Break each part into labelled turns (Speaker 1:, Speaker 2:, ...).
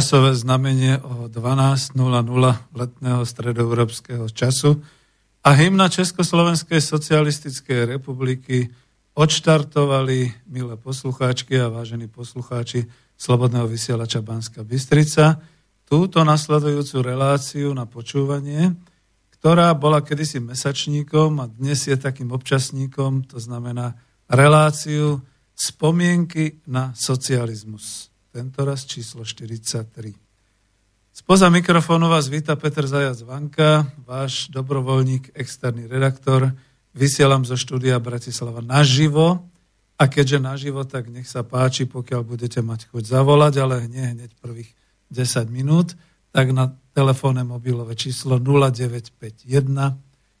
Speaker 1: časové znamenie o 12.00 letného stredoeurópskeho času a hymna Československej socialistickej republiky odštartovali, milé poslucháčky a vážení poslucháči Slobodného vysielača Banska Bystrica, túto nasledujúcu reláciu na počúvanie, ktorá bola kedysi mesačníkom a dnes je takým občasníkom, to znamená reláciu spomienky na socializmus tento raz číslo 43. Spoza mikrofónu vás víta Peter Zajac Vanka, váš dobrovoľník, externý redaktor. Vysielam zo štúdia Bratislava naživo a keďže naživo, tak nech sa páči, pokiaľ budete mať chuť zavolať, ale nie hneď prvých 10 minút, tak na telefónne mobilové číslo 0951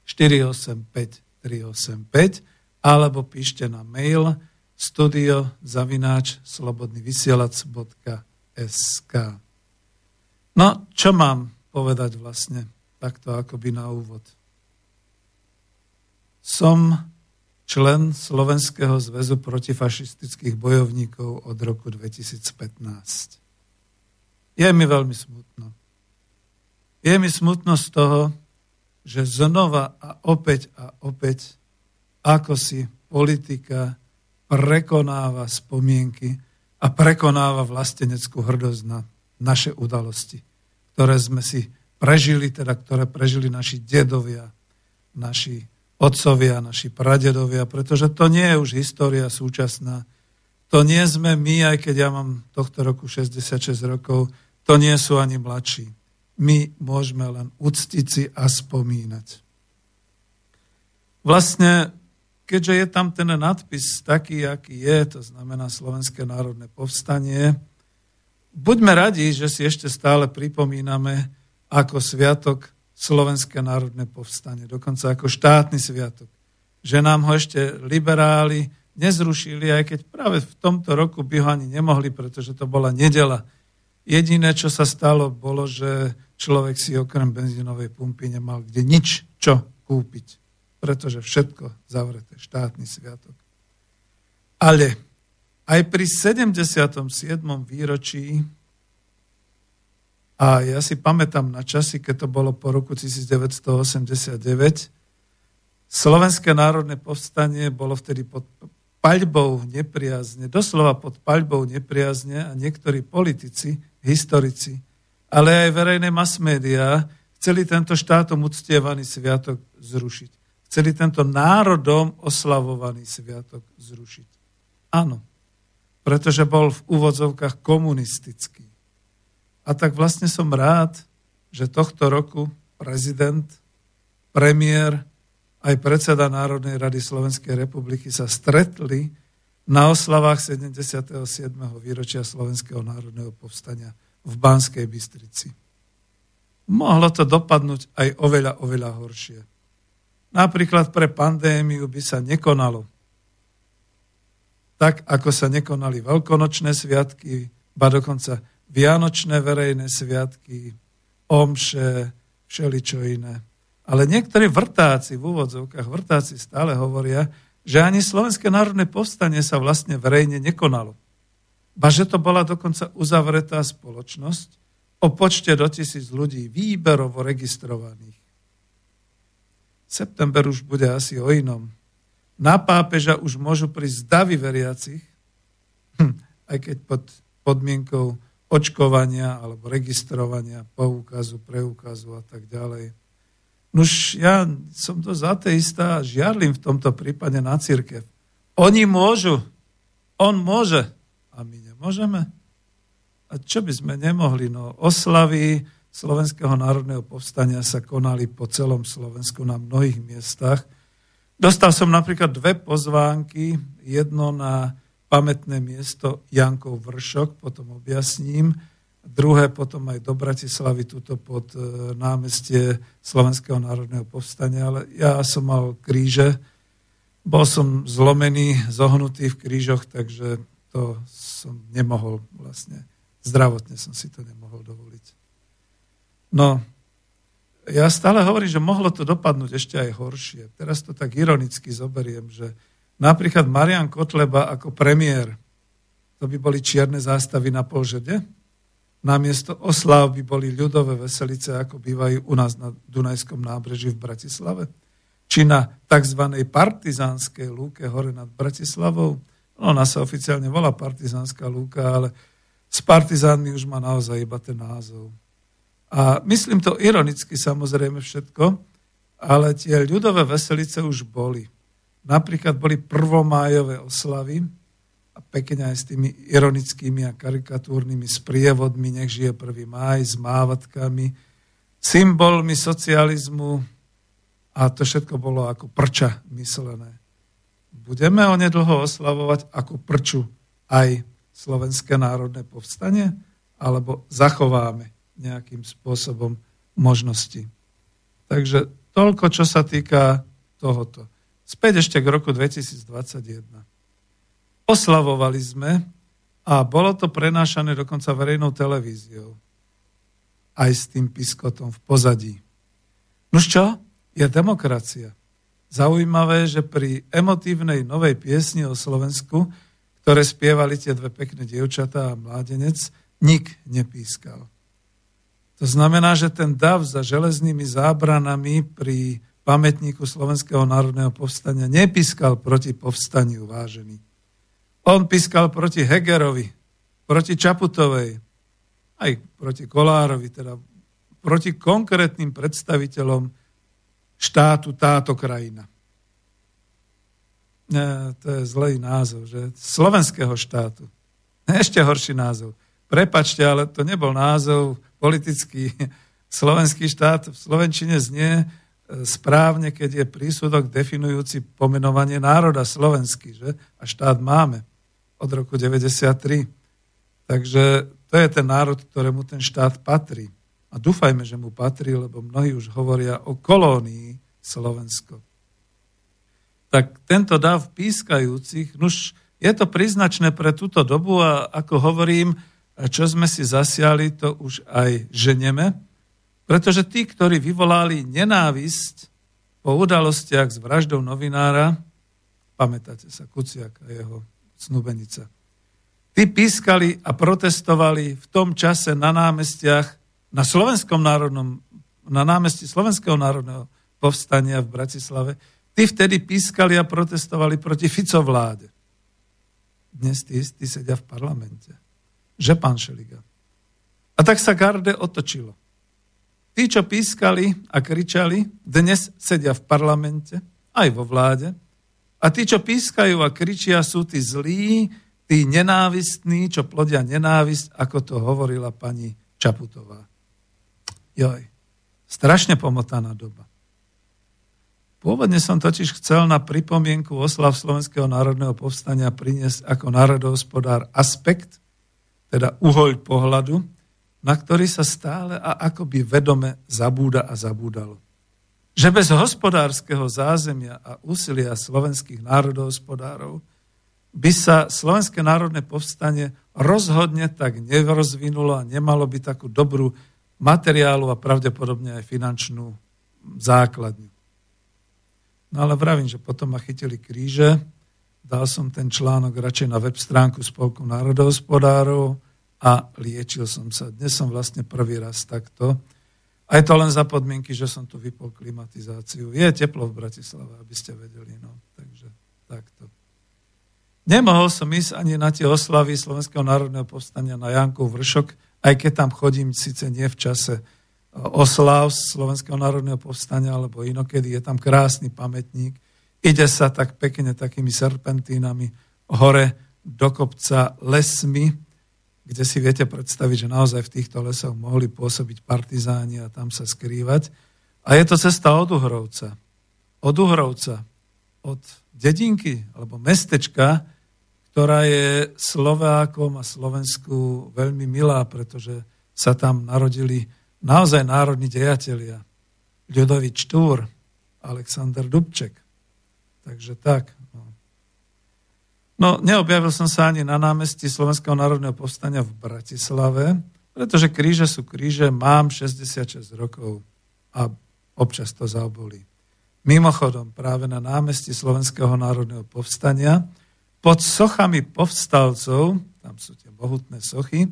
Speaker 1: 485 385 alebo píšte na mail studio zavináč slobodnyvysielac.sk No, čo mám povedať vlastne takto akoby na úvod? Som člen Slovenského zväzu protifašistických bojovníkov od roku 2015. Je mi veľmi smutno. Je mi smutno z toho, že znova a opäť a opäť, ako si politika prekonáva spomienky a prekonáva vlasteneckú hrdosť na naše udalosti, ktoré sme si prežili, teda ktoré prežili naši dedovia, naši otcovia, naši pradedovia, pretože to nie je už história súčasná. To nie sme my, aj keď ja mám tohto roku 66 rokov, to nie sú ani mladší. My môžeme len uctiť si a spomínať. Vlastne keďže je tam ten nadpis taký, aký je, to znamená Slovenské národné povstanie, buďme radi, že si ešte stále pripomíname ako sviatok Slovenské národné povstanie, dokonca ako štátny sviatok. Že nám ho ešte liberáli nezrušili, aj keď práve v tomto roku by ho ani nemohli, pretože to bola nedela. Jediné, čo sa stalo, bolo, že človek si okrem benzínovej pumpy nemal kde nič čo kúpiť pretože všetko zavreté, štátny sviatok. Ale aj pri 77. výročí a ja si pamätám na časy, keď to bolo po roku 1989, Slovenské národné povstanie bolo vtedy pod paľbou nepriazne, doslova pod paľbou nepriazne a niektorí politici, historici, ale aj verejné mass médiá chceli tento štátom uctievaný sviatok zrušiť chceli tento národom oslavovaný sviatok zrušiť. Áno, pretože bol v úvodzovkách komunistický. A tak vlastne som rád, že tohto roku prezident, premiér, aj predseda Národnej rady Slovenskej republiky sa stretli na oslavách 77. výročia Slovenského národného povstania v Banskej Bystrici. Mohlo to dopadnúť aj oveľa, oveľa horšie. Napríklad pre pandémiu by sa nekonalo. Tak, ako sa nekonali veľkonočné sviatky, ba dokonca vianočné verejné sviatky, omše, všeličo iné. Ale niektorí vrtáci, v úvodzovkách vrtáci stále hovoria, že ani Slovenské národné povstanie sa vlastne verejne nekonalo. Ba že to bola dokonca uzavretá spoločnosť o počte do tisíc ľudí výberovo registrovaných. September už bude asi o inom. Na pápeža už môžu prísť davy veriacich, hm, aj keď pod podmienkou očkovania alebo registrovania, poukazu, preukazu a tak ďalej. Nuž ja som to zateistá a žiarlim v tomto prípade na církev. Oni môžu, on môže a my nemôžeme. A čo by sme nemohli? No oslavy, Slovenského národného povstania sa konali po celom Slovensku na mnohých miestach. Dostal som napríklad dve pozvánky, jedno na pamätné miesto Jankov Vršok, potom objasním, druhé potom aj do Bratislavy, tuto pod e, námestie Slovenského národného povstania, ale ja som mal kríže, bol som zlomený, zohnutý v krížoch, takže to som nemohol vlastne, zdravotne som si to nemohol dovoliť. No, ja stále hovorím, že mohlo to dopadnúť ešte aj horšie. Teraz to tak ironicky zoberiem, že napríklad Marian Kotleba ako premiér, to by boli čierne zástavy na polžede, namiesto oslav by boli ľudové veselice, ako bývajú u nás na Dunajskom nábreží v Bratislave? Či na tzv. partizánskej lúke hore nad Bratislavou? Ona sa oficiálne volá partizánska lúka, ale s partizánmi už má naozaj iba ten názov. A myslím to ironicky samozrejme všetko, ale tie ľudové veselice už boli. Napríklad boli prvomájové oslavy, a pekne aj s tými ironickými a karikatúrnymi sprievodmi, nech žije 1. máj, s mávatkami, symbolmi socializmu a to všetko bolo ako prča myslené. Budeme onedlho oslavovať ako prču aj Slovenské národné povstanie, alebo zachováme nejakým spôsobom možnosti. Takže toľko, čo sa týka tohoto. Späť ešte k roku 2021. Oslavovali sme a bolo to prenášané dokonca verejnou televíziou. Aj s tým piskotom v pozadí. No čo? Je demokracia. Zaujímavé, že pri emotívnej novej piesni o Slovensku ktoré spievali tie dve pekné dievčatá a mládenec, nik nepískal. To znamená, že ten dav za železnými zábranami pri pamätníku Slovenského národného povstania nepískal proti povstaniu, vážený. On pískal proti Hegerovi, proti Čaputovej, aj proti Kolárovi, teda proti konkrétnym predstaviteľom štátu táto krajina. Ne, to je zlej názov, že slovenského štátu. Ešte horší názov. Prepačte, ale to nebol názov politický. Slovenský štát v Slovenčine znie e, správne, keď je prísudok definujúci pomenovanie národa slovenský, že? A štát máme od roku 93. Takže to je ten národ, ktorému ten štát patrí. A dúfajme, že mu patrí, lebo mnohí už hovoria o kolónii Slovensko tak tento dav pískajúcich, nuž je to príznačné pre túto dobu a ako hovorím, čo sme si zasiali, to už aj ženeme, pretože tí, ktorí vyvolali nenávisť po udalostiach s vraždou novinára, pamätáte sa, Kuciak a jeho snubenica, tí pískali a protestovali v tom čase na námestiach, na Slovenskom národnom, na námestí Slovenského národného povstania v Bratislave, Tí vtedy pískali a protestovali proti Fico vláde. Dnes tí istí sedia v parlamente. Že pán Šeliga. A tak sa Garde otočilo. Tí, čo pískali a kričali, dnes sedia v parlamente, aj vo vláde. A tí, čo pískajú a kričia, sú tí zlí, tí nenávistní, čo plodia nenávisť, ako to hovorila pani Čaputová. Joj, strašne pomotaná doba. Pôvodne som totiž chcel na pripomienku oslav Slovenského národného povstania priniesť ako národohospodár aspekt, teda uhoľ pohľadu, na ktorý sa stále a akoby vedome zabúda a zabúdalo. Že bez hospodárskeho zázemia a úsilia slovenských národohospodárov by sa Slovenské národné povstanie rozhodne tak nerozvinulo a nemalo by takú dobrú materiálu a pravdepodobne aj finančnú základňu. No ale vravím, že potom ma chytili kríže, dal som ten článok radšej na web stránku Spolku národohospodárov a liečil som sa. Dnes som vlastne prvý raz takto. A je to len za podmienky, že som tu vypol klimatizáciu. Je teplo v Bratislave, aby ste vedeli. No. Takže takto. Nemohol som ísť ani na tie oslavy Slovenského národného povstania na Jankov vršok, aj keď tam chodím síce nie v čase oslav Slovenského národného povstania, alebo inokedy je tam krásny pamätník. Ide sa tak pekne takými serpentínami hore do kopca lesmi, kde si viete predstaviť, že naozaj v týchto lesoch mohli pôsobiť partizáni a tam sa skrývať. A je to cesta od Uhrovca. Od Uhrovca, od dedinky alebo mestečka, ktorá je Slovákom a Slovensku veľmi milá, pretože sa tam narodili naozaj národní dejatelia. Ľudovič Túr, Alexander Dubček. Takže tak. No. no, neobjavil som sa ani na námestí Slovenského národného povstania v Bratislave, pretože kríže sú kríže, mám 66 rokov a občas to zaobolí. Mimochodom, práve na námestí Slovenského národného povstania pod sochami povstalcov, tam sú tie mohutné sochy,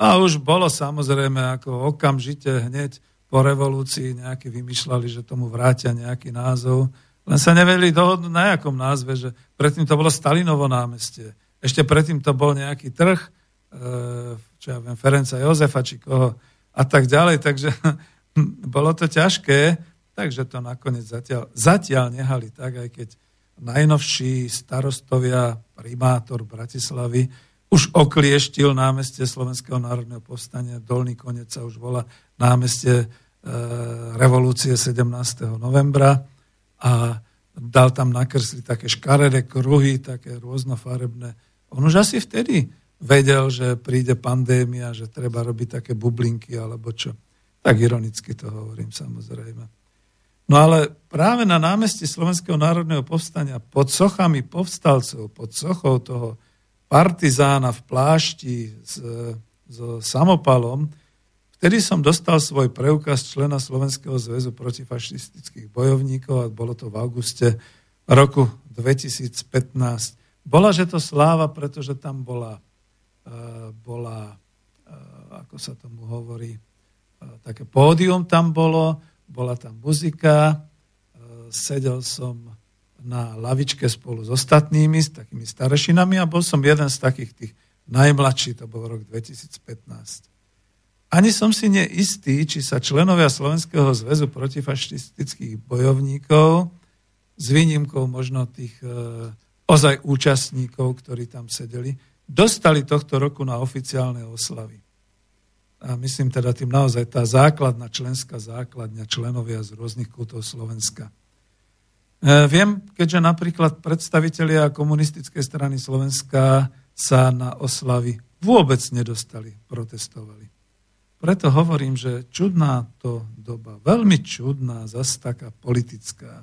Speaker 1: A už bolo samozrejme, ako okamžite hneď po revolúcii nejakí vymýšľali, že tomu vrátia nejaký názov. Len sa nevedeli dohodnúť na jakom názve, že predtým to bolo Stalinovo námestie. Ešte predtým to bol nejaký trh, e, čo ja viem, Ferenca Jozefa, či koho a tak ďalej. Takže bolo to ťažké, takže to nakoniec zatiaľ, zatiaľ nehali tak, aj keď najnovší starostovia, primátor Bratislavy už oklieštil námestie Slovenského národného povstania, dolný konec sa už volá námestie E, revolúcie 17. novembra a dal tam nakresliť také škaredé kruhy, také rôznofarebné. On už asi vtedy vedel, že príde pandémia, že treba robiť také bublinky alebo čo. Tak ironicky to hovorím samozrejme. No ale práve na námestí Slovenského národného povstania pod sochami povstalcov, pod sochou toho partizána v plášti s, so samopalom, Vtedy som dostal svoj preukaz člena Slovenského zväzu protifašistických bojovníkov a bolo to v auguste roku 2015. Bola, že to sláva, pretože tam bola, e, bola e, ako sa tomu hovorí, e, také pódium tam bolo, bola tam muzika, sedel som na lavičke spolu s ostatnými, s takými starešinami a bol som jeden z takých tých najmladší, to bol rok 2015. Ani som si neistý, či sa členovia Slovenského zväzu protifašistických bojovníkov, s výnimkou možno tých e, ozaj účastníkov, ktorí tam sedeli, dostali tohto roku na oficiálne oslavy. A myslím teda tým naozaj tá základná členská základňa členovia z rôznych kútov Slovenska. E, viem, keďže napríklad predstavitelia komunistickej strany Slovenska sa na oslavy vôbec nedostali, protestovali. Preto hovorím, že čudná to doba, veľmi čudná, zase taká politická.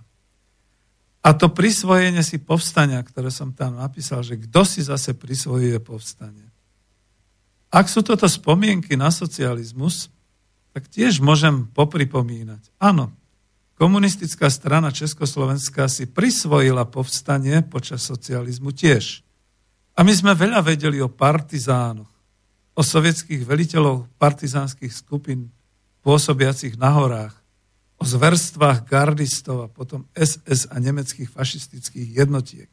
Speaker 1: A to prisvojenie si povstania, ktoré som tam napísal, že kto si zase prisvojuje povstanie. Ak sú toto spomienky na socializmus, tak tiež môžem popripomínať. Áno, komunistická strana Československa si prisvojila povstanie počas socializmu tiež. A my sme veľa vedeli o partizánoch o sovietských veliteľov partizánskych skupín pôsobiacich na horách, o zverstvách gardistov a potom SS a nemeckých fašistických jednotiek.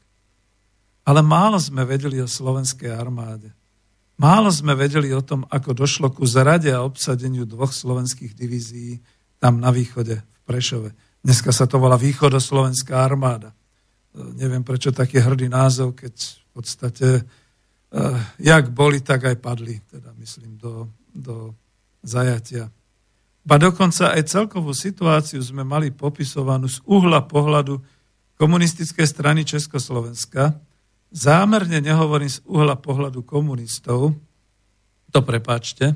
Speaker 1: Ale málo sme vedeli o slovenskej armáde. Málo sme vedeli o tom, ako došlo ku zrade a obsadeniu dvoch slovenských divízií tam na východe, v Prešove. Dneska sa to volá Východoslovenská armáda. Neviem, prečo taký hrdý názov, keď v podstate jak boli, tak aj padli, teda myslím, do, do zajatia. Ba dokonca aj celkovú situáciu sme mali popisovanú z uhla pohľadu komunistickej strany Československa. Zámerne nehovorím z uhla pohľadu komunistov, to prepáčte,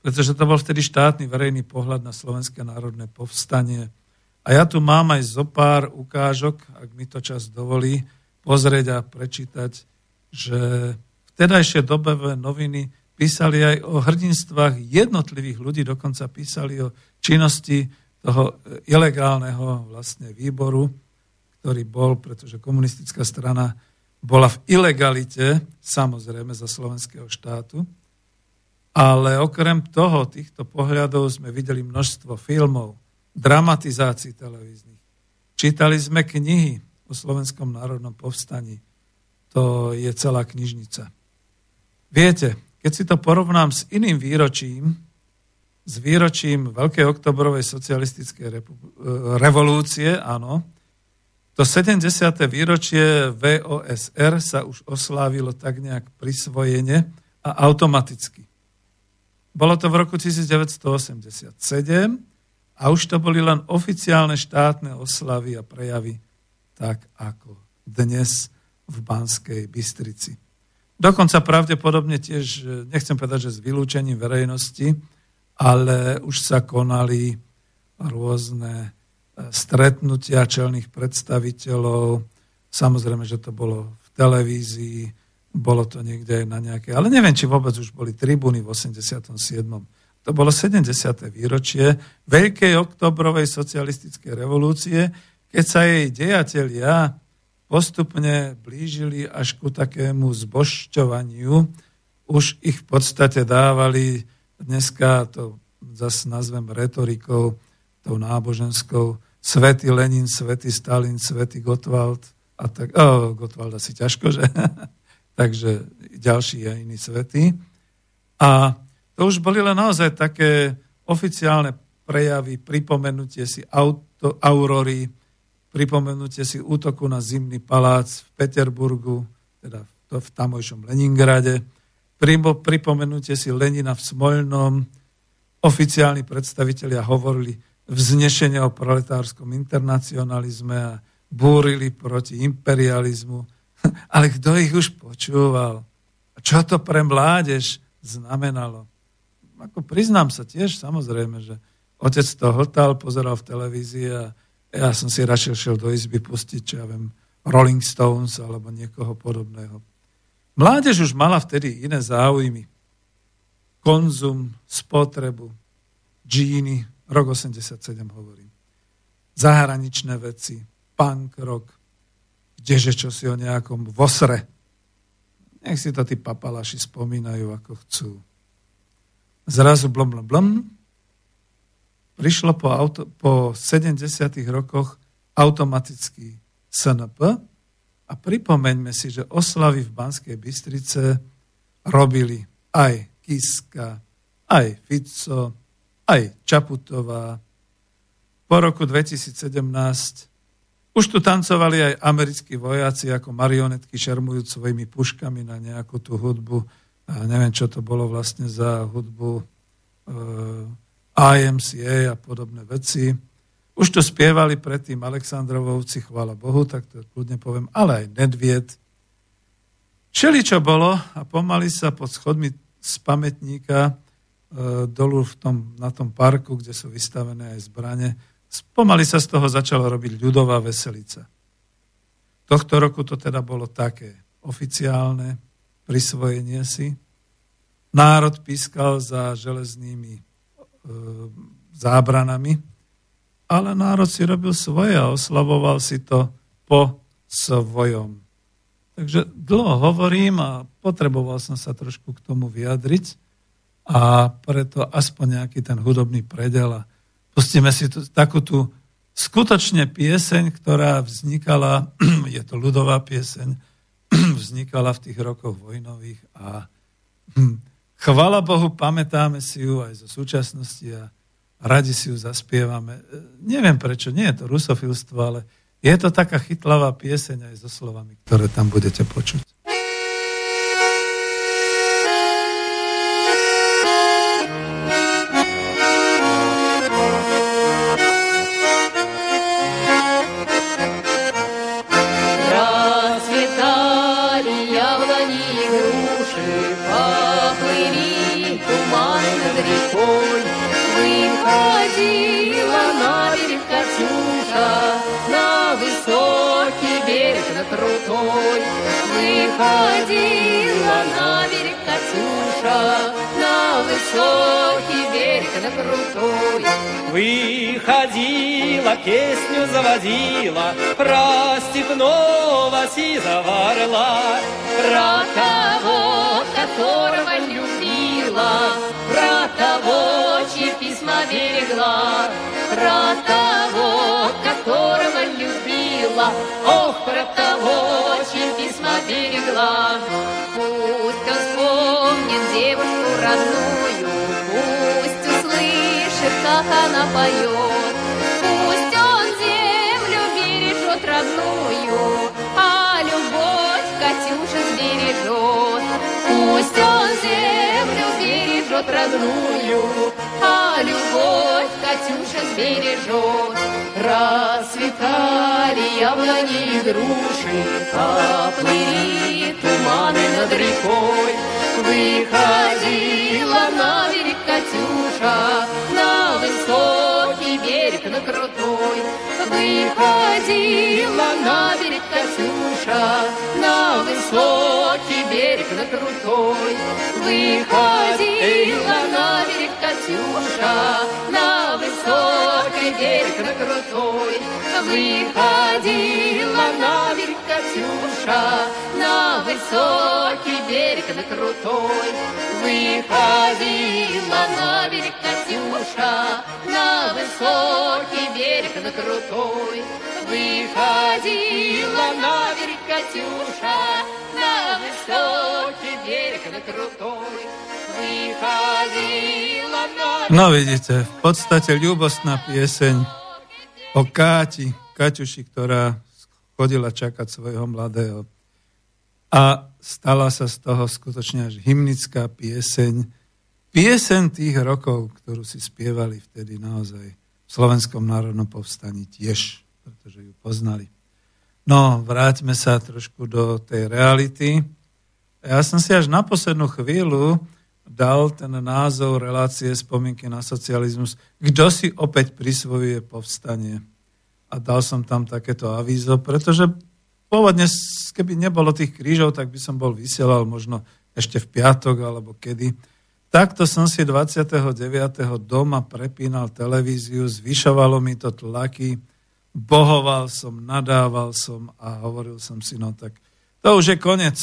Speaker 1: pretože to bol vtedy štátny verejný pohľad na Slovenské národné povstanie. A ja tu mám aj zo pár ukážok, ak mi to čas dovolí, pozrieť a prečítať, že vtedajšie dobové noviny písali aj o hrdinstvách jednotlivých ľudí, dokonca písali o činnosti toho ilegálneho vlastne výboru, ktorý bol, pretože komunistická strana bola v ilegalite, samozrejme za slovenského štátu, ale okrem toho, týchto pohľadov sme videli množstvo filmov, dramatizácií televíznych. Čítali sme knihy o Slovenskom národnom povstaní. To je celá knižnica. Viete, keď si to porovnám s iným výročím, s výročím Veľkej oktobrovej socialistickej e, revolúcie, áno, to 70. výročie VOSR sa už oslávilo tak nejak prisvojene a automaticky. Bolo to v roku 1987 a už to boli len oficiálne štátne oslavy a prejavy, tak ako dnes v Banskej Bystrici. Dokonca pravdepodobne tiež, nechcem povedať, že s vylúčením verejnosti, ale už sa konali rôzne e, stretnutia čelných predstaviteľov. Samozrejme, že to bolo v televízii, bolo to niekde aj na nejaké, ale neviem, či vôbec už boli tribúny v 87. To bolo 70. výročie Veľkej oktobrovej socialistickej revolúcie, keď sa jej dejatelia postupne blížili až ku takému zbošťovaniu už ich v podstate dávali, dneska to zase nazvem retorikou, tou náboženskou, Svetý Lenin, Svetý Stalin, Svetý Gottwald a tak, oh, Gottwald asi ťažko, že? Takže ďalší je iný svetý. A to už boli len naozaj také oficiálne prejavy, pripomenutie si auto, aurory, pripomenutie si útoku na zimný palác v Peterburgu, teda to v tamojšom Leningrade, pripomenutie si Lenina v Smolnom, oficiálni predstavitelia hovorili vznešenie o proletárskom internacionalizme a búrili proti imperializmu. Ale kto ich už počúval? A čo to pre mládež znamenalo? Ako priznám sa tiež, samozrejme, že otec to hltal, pozeral v televízii a ja som si radšej šiel do izby pustiť, čo ja viem, Rolling Stones alebo niekoho podobného. Mládež už mala vtedy iné záujmy. Konzum, spotrebu, džíny, rok 87 hovorím. Zahraničné veci, punk rock, kdeže čo si o nejakom vosre. Nech si to tí papalaši spomínajú, ako chcú. Zrazu blom, blom, blom. Prišlo po, auto, po 70 rokoch automatický SNP, a pripomeňme si, že oslavy v Banskej Bystrice robili aj Kiska, aj Fico, aj Čaputová. Po roku 2017 už tu tancovali aj americkí vojaci ako marionetky šermujúc svojimi puškami na nejakú tú hudbu. A neviem, čo to bolo vlastne za hudbu eh, IMCA a podobné veci. Už to spievali predtým Aleksandrovovci, chvála Bohu, tak to kľudne poviem, ale aj Nedvied. Všeli čo bolo a pomaly sa pod schodmi z pamätníka e, dolu v tom, na tom parku, kde sú vystavené aj zbrane, pomaly sa z toho začalo robiť ľudová veselica. Tohto roku to teda bolo také oficiálne prisvojenie si. Národ pískal za železnými zábranami, ale národ si robil svoje a oslavoval si to po svojom. Takže dlho hovorím a potreboval som sa trošku k tomu vyjadriť a preto aspoň nejaký ten hudobný predel a pustíme si tu, takú tú skutočne pieseň, ktorá vznikala, je to ľudová pieseň, vznikala v tých rokoch vojnových a chvala Bohu, pamätáme si ju aj zo súčasnosti a radi si ju zaspievame. Neviem prečo, nie je to rusofilstvo, ale je to taká chytlavá pieseň aj so slovami, ktoré tam budete počuť.
Speaker 2: Выходила на берег Катюша, на высокий берег, на крутой. Выходила, песню заводила, про степного сизого орла, про того, которого письма берегла, про того, которого любила, ох, про того, чьи письма берегла. Пусть он вспомнит девушку родную, пусть услышит, как она поет, пусть он землю бережет родную, а любовь Катюша сбережет. Пусть он землю бережет родную, а любовь Катюша сбережет. Расцветали яблони и груши, поплыли туманы над рекой. Выходила на берег Катюша, на высокий берег, на крутой. Выходила на берег Катюша, на высокий берег, на крутой. Выходила на берег Катюша, на высокий берег, на крутой. Выходила на берег Катюша, на высокий берег, на крутой. Выходила на берег Катюша, на высокий берег на крутой. Выходила на берег Катюша, на высокий берег на крутой. Выходила.
Speaker 1: No vidíte, v podstate ľubostná pieseň o Káti, Kaťuši, ktorá chodila čakať svojho mladého. A stala sa z toho skutočne až hymnická pieseň. Pieseň tých rokov, ktorú si spievali vtedy naozaj v Slovenskom národnom povstaní tiež, pretože ju poznali. No, vráťme sa trošku do tej reality. Ja som si až na poslednú chvíľu dal ten názov relácie spomienky na socializmus. Kto si opäť prisvojuje povstanie? a dal som tam takéto avízo, pretože pôvodne, keby nebolo tých krížov, tak by som bol vysielal možno ešte v piatok alebo kedy. Takto som si 29. doma prepínal televíziu, zvyšovalo mi to tlaky, bohoval som, nadával som a hovoril som si, no tak to už je konec.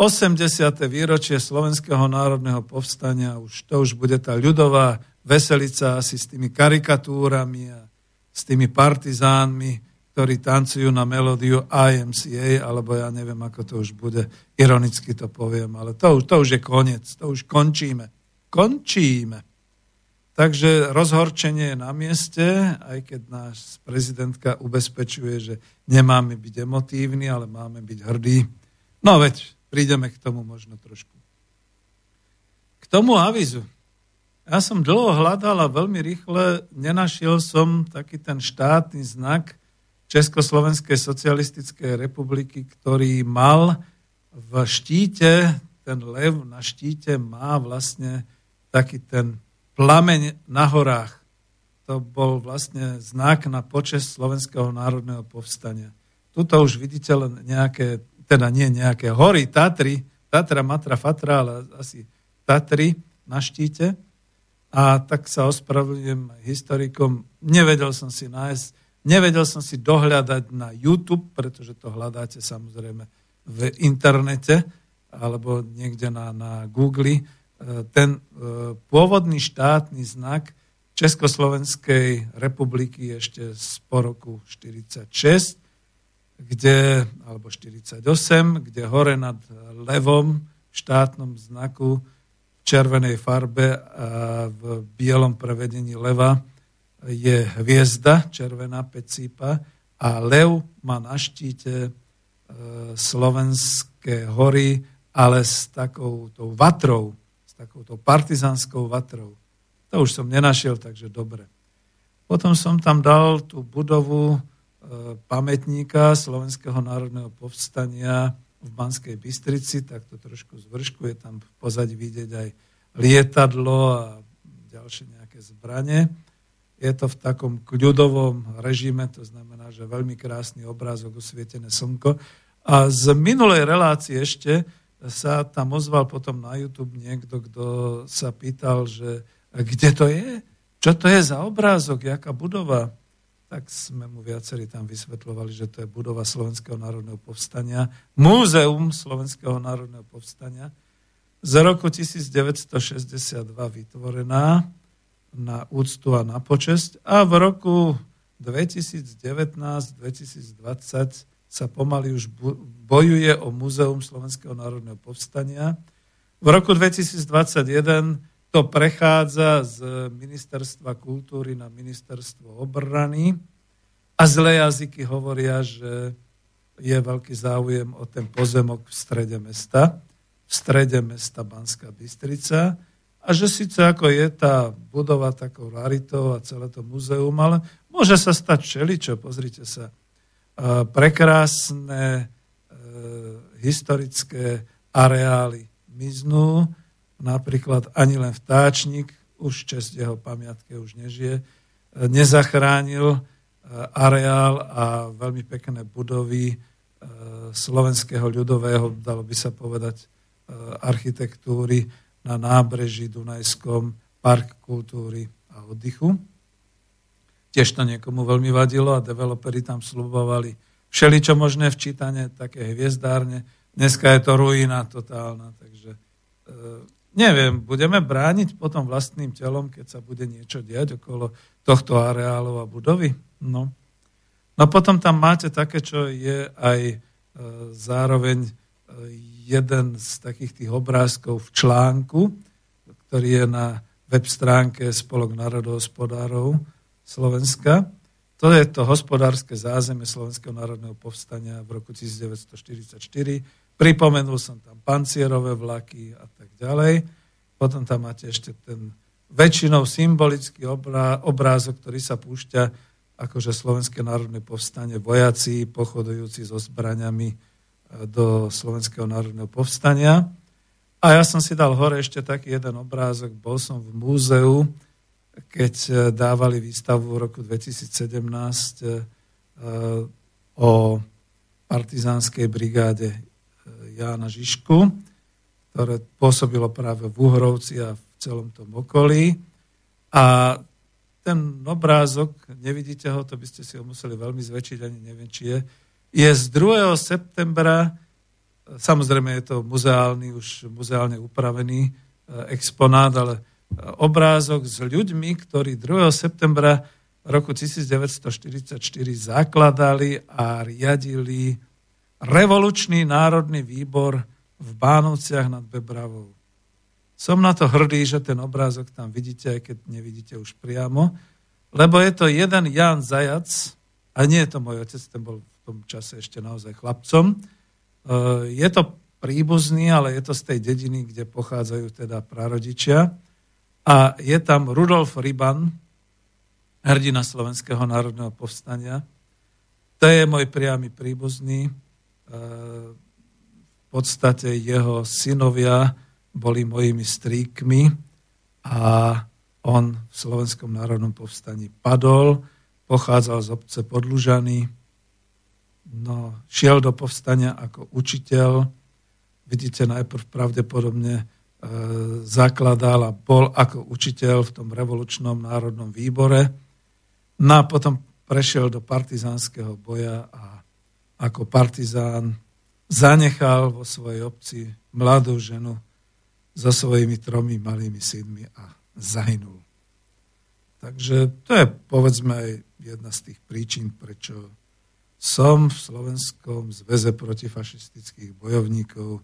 Speaker 1: 80. výročie Slovenského národného povstania, už, to už bude tá ľudová veselica asi s tými karikatúrami a s tými partizánmi, ktorí tancujú na melódiu IMCA, alebo ja neviem, ako to už bude, ironicky to poviem, ale to, to už je koniec, to už končíme. Končíme. Takže rozhorčenie je na mieste, aj keď náš prezidentka ubezpečuje, že nemáme byť emotívni, ale máme byť hrdí. No veď, prídeme k tomu možno trošku. K tomu avizu. Ja som dlho hľadal a veľmi rýchle nenašiel som taký ten štátny znak Československej socialistickej republiky, ktorý mal v štíte, ten lev na štíte má vlastne taký ten plameň na horách. To bol vlastne znak na počest Slovenského národného povstania. Tuto už vidíte len nejaké, teda nie nejaké hory, Tatry, Tatra, Matra, Fatra, ale asi Tatry na štíte. A tak sa ospravedlňujem historikom. Nevedel som si nájsť, nevedel som si dohľadať na YouTube, pretože to hľadáte samozrejme v internete alebo niekde na, na Google. E, ten e, pôvodný štátny znak Československej republiky ešte z po roku 46, kde, alebo 48, kde hore nad levom štátnom znaku červenej farbe a v bielom prevedení leva je hviezda, červená pecípa a lev má na štíte e, slovenské hory, ale s takou tou vatrou, s takouto partizánskou vatrou. To už som nenašiel, takže dobre. Potom som tam dal tú budovu pamätníka Slovenského národného povstania v Banskej Bystrici, tak to trošku zvrškuje, tam v pozadí vidieť aj lietadlo a ďalšie nejaké zbranie. Je to v takom kľudovom režime, to znamená, že veľmi krásny obrázok, osvietené slnko. A z minulej relácie ešte sa tam ozval potom na YouTube niekto, kto sa pýtal, že kde to je? Čo to je za obrázok? Jaká budova? Tak sme mu viacerí tam vysvetľovali, že to je budova Slovenského národného povstania, Múzeum Slovenského národného povstania, z roku 1962 vytvorená na úctu a na počesť a v roku 2019-2020 sa pomaly už bojuje o Múzeum Slovenského národného povstania. V roku 2021 to prechádza z ministerstva kultúry na ministerstvo obrany a zlé jazyky hovoria, že je veľký záujem o ten pozemok v strede mesta, v strede mesta Banská Bystrica a že síce ako je tá budova takou raritou a celé to muzeum, ale môže sa stať všeličo, pozrite sa. Prekrásne e, historické areály miznú, napríklad ani len vtáčnik, už čest jeho pamiatke už nežije, nezachránil e, areál a veľmi pekné budovy e, slovenského ľudového, dalo by sa povedať, e, architektúry na nábreží Dunajskom, park kultúry a oddychu. Tiež to niekomu veľmi vadilo a developeri tam slubovali všeličo možné včítanie, také hviezdárne, dneska je to ruina totálna, takže neviem, budeme brániť potom vlastným telom, keď sa bude niečo diať okolo tohto areálu a budovy? No. No potom tam máte také, čo je aj e, zároveň e, jeden z takých tých obrázkov v článku, ktorý je na web stránke Spolok národohospodárov Slovenska. To je to hospodárske zázemie Slovenského národného povstania v roku 1944. Pripomenul som tam pancierové vlaky a tak ďalej. Potom tam máte ešte ten väčšinou symbolický obrázok, ktorý sa púšťa akože Slovenské národné povstanie, vojaci pochodujúci so zbraňami e, do Slovenského národného povstania. A ja som si dal hore ešte taký jeden obrázok. Bol som v múzeu, keď e, dávali výstavu v roku 2017 e, o partizánskej brigáde Jána Žižku, ktoré pôsobilo práve v Uhrovci a v celom tom okolí. A ten obrázok, nevidíte ho, to by ste si ho museli veľmi zväčšiť, ani neviem, či je, je z 2. septembra, samozrejme je to muzeálny, už muzeálne upravený e, exponát, ale obrázok s ľuďmi, ktorí 2. septembra roku 1944 zakladali a riadili revolučný národný výbor v Bánovciach nad Bebravou. Som na to hrdý, že ten obrázok tam vidíte, aj keď nevidíte už priamo, lebo je to jeden Jan Zajac, a nie je to môj otec, ten bol v tom čase ešte naozaj chlapcom. E, je to príbuzný, ale je to z tej dediny, kde pochádzajú teda prarodičia. A je tam Rudolf Ryban, hrdina Slovenského národného povstania. To je môj priamy príbuzný. V podstate jeho synovia boli mojimi stríkmi a on v Slovenskom národnom povstaní padol, pochádzal z obce Podlužany, no, šiel do povstania ako učiteľ. Vidíte, najprv pravdepodobne E, zakladal a bol ako učiteľ v tom revolučnom národnom výbore. No a potom prešiel do partizánskeho boja a ako partizán zanechal vo svojej obci mladú ženu so svojimi tromi malými synmi a zahynul. Takže to je povedzme aj jedna z tých príčin, prečo som v Slovenskom zväze protifašistických bojovníkov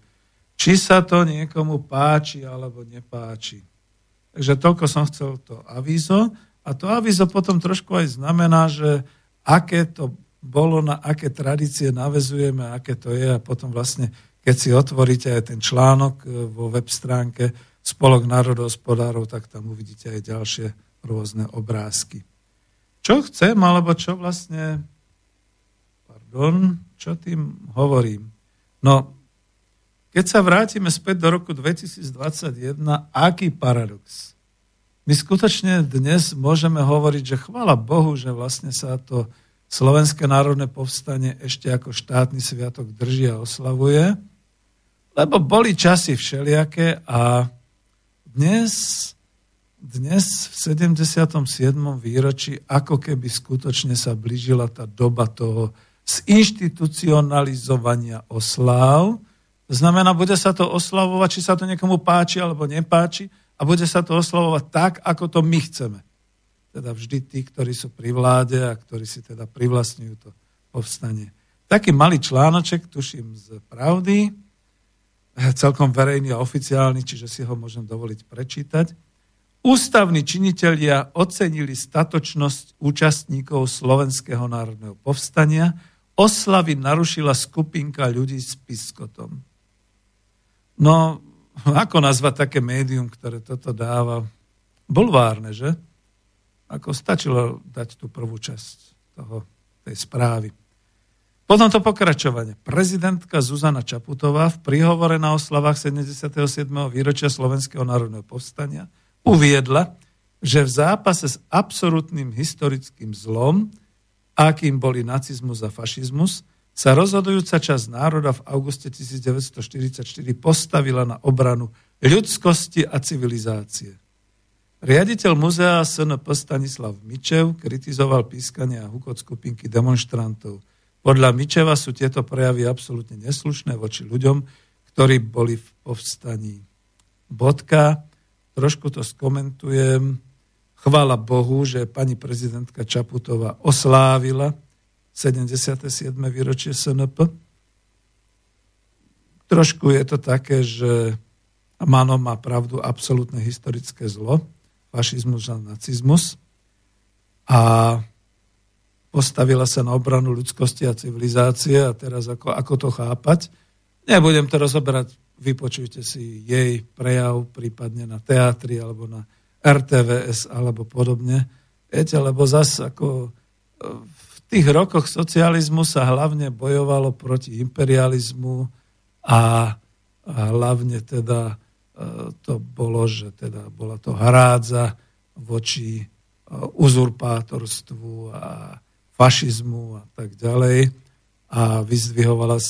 Speaker 1: či sa to niekomu páči alebo nepáči. Takže toľko som chcel to avízo. A to avízo potom trošku aj znamená, že aké to bolo, na aké tradície navezujeme, aké to je a potom vlastne, keď si otvoríte aj ten článok e, vo web stránke Spolok národohospodárov, tak tam uvidíte aj ďalšie rôzne obrázky. Čo chcem, alebo čo vlastne, pardon, čo tým hovorím? No, keď sa vrátime späť do roku 2021, aký paradox? My skutočne dnes môžeme hovoriť, že chvála Bohu, že vlastne sa to Slovenské národné povstanie ešte ako štátny sviatok drží a oslavuje, lebo boli časy všelijaké a dnes, dnes v 77. výročí ako keby skutočne sa blížila tá doba toho zinstitucionalizovania osláv, to znamená, bude sa to oslavovať, či sa to niekomu páči alebo nepáči a bude sa to oslavovať tak, ako to my chceme. Teda vždy tí, ktorí sú pri vláde a ktorí si teda privlastňujú to povstanie. Taký malý článoček, tuším z pravdy, celkom verejný a oficiálny, čiže si ho môžem dovoliť prečítať. Ústavní činitelia ocenili statočnosť účastníkov Slovenského národného povstania. Oslavy narušila skupinka ľudí s piskotom. No, ako nazvať také médium, ktoré toto dáva? Bulvárne, že? Ako stačilo dať tú prvú časť toho, tej správy. Potom to pokračovanie. Prezidentka Zuzana Čaputová v príhovore na oslavách 77. výročia Slovenského národného povstania uviedla, že v zápase s absolútnym historickým zlom, akým boli nacizmus a fašizmus, sa rozhodujúca časť národa v auguste 1944 postavila na obranu ľudskosti a civilizácie. Riaditeľ muzea SNP Stanislav Mičev kritizoval pískanie a hukot skupinky demonstrantov. Podľa Mičeva sú tieto prejavy absolútne neslušné voči ľuďom, ktorí boli v povstaní. Bodka. Trošku to skomentujem. Chvála Bohu, že pani prezidentka Čaputová oslávila 77. výročie SNP. Trošku je to také, že Mano má pravdu, absolútne historické zlo, fašizmus a nacizmus. A postavila sa na obranu ľudskosti a civilizácie a teraz ako, ako to chápať. Nebudem to rozoberať, vypočujte si jej prejav prípadne na teatri alebo na RTVS alebo podobne. Viete, lebo zase ako e, v tých rokoch socializmu sa hlavne bojovalo proti imperializmu a, hlavne teda to bolo, že teda bola to hrádza voči e, uzurpátorstvu a fašizmu a tak ďalej a vyzdvihoval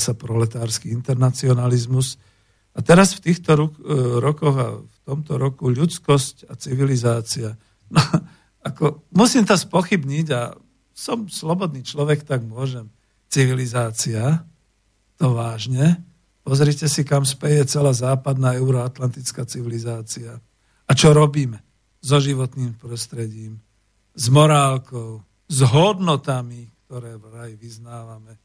Speaker 1: sa proletársky internacionalizmus. A teraz v týchto e, rokoch a v tomto roku ľudskosť a civilizácia. No, ako, musím to spochybniť a som slobodný človek, tak môžem. Civilizácia, to vážne. Pozrite si, kam speje celá západná euroatlantická civilizácia. A čo robíme so životným prostredím, s morálkou, s hodnotami, ktoré vraj vyznávame.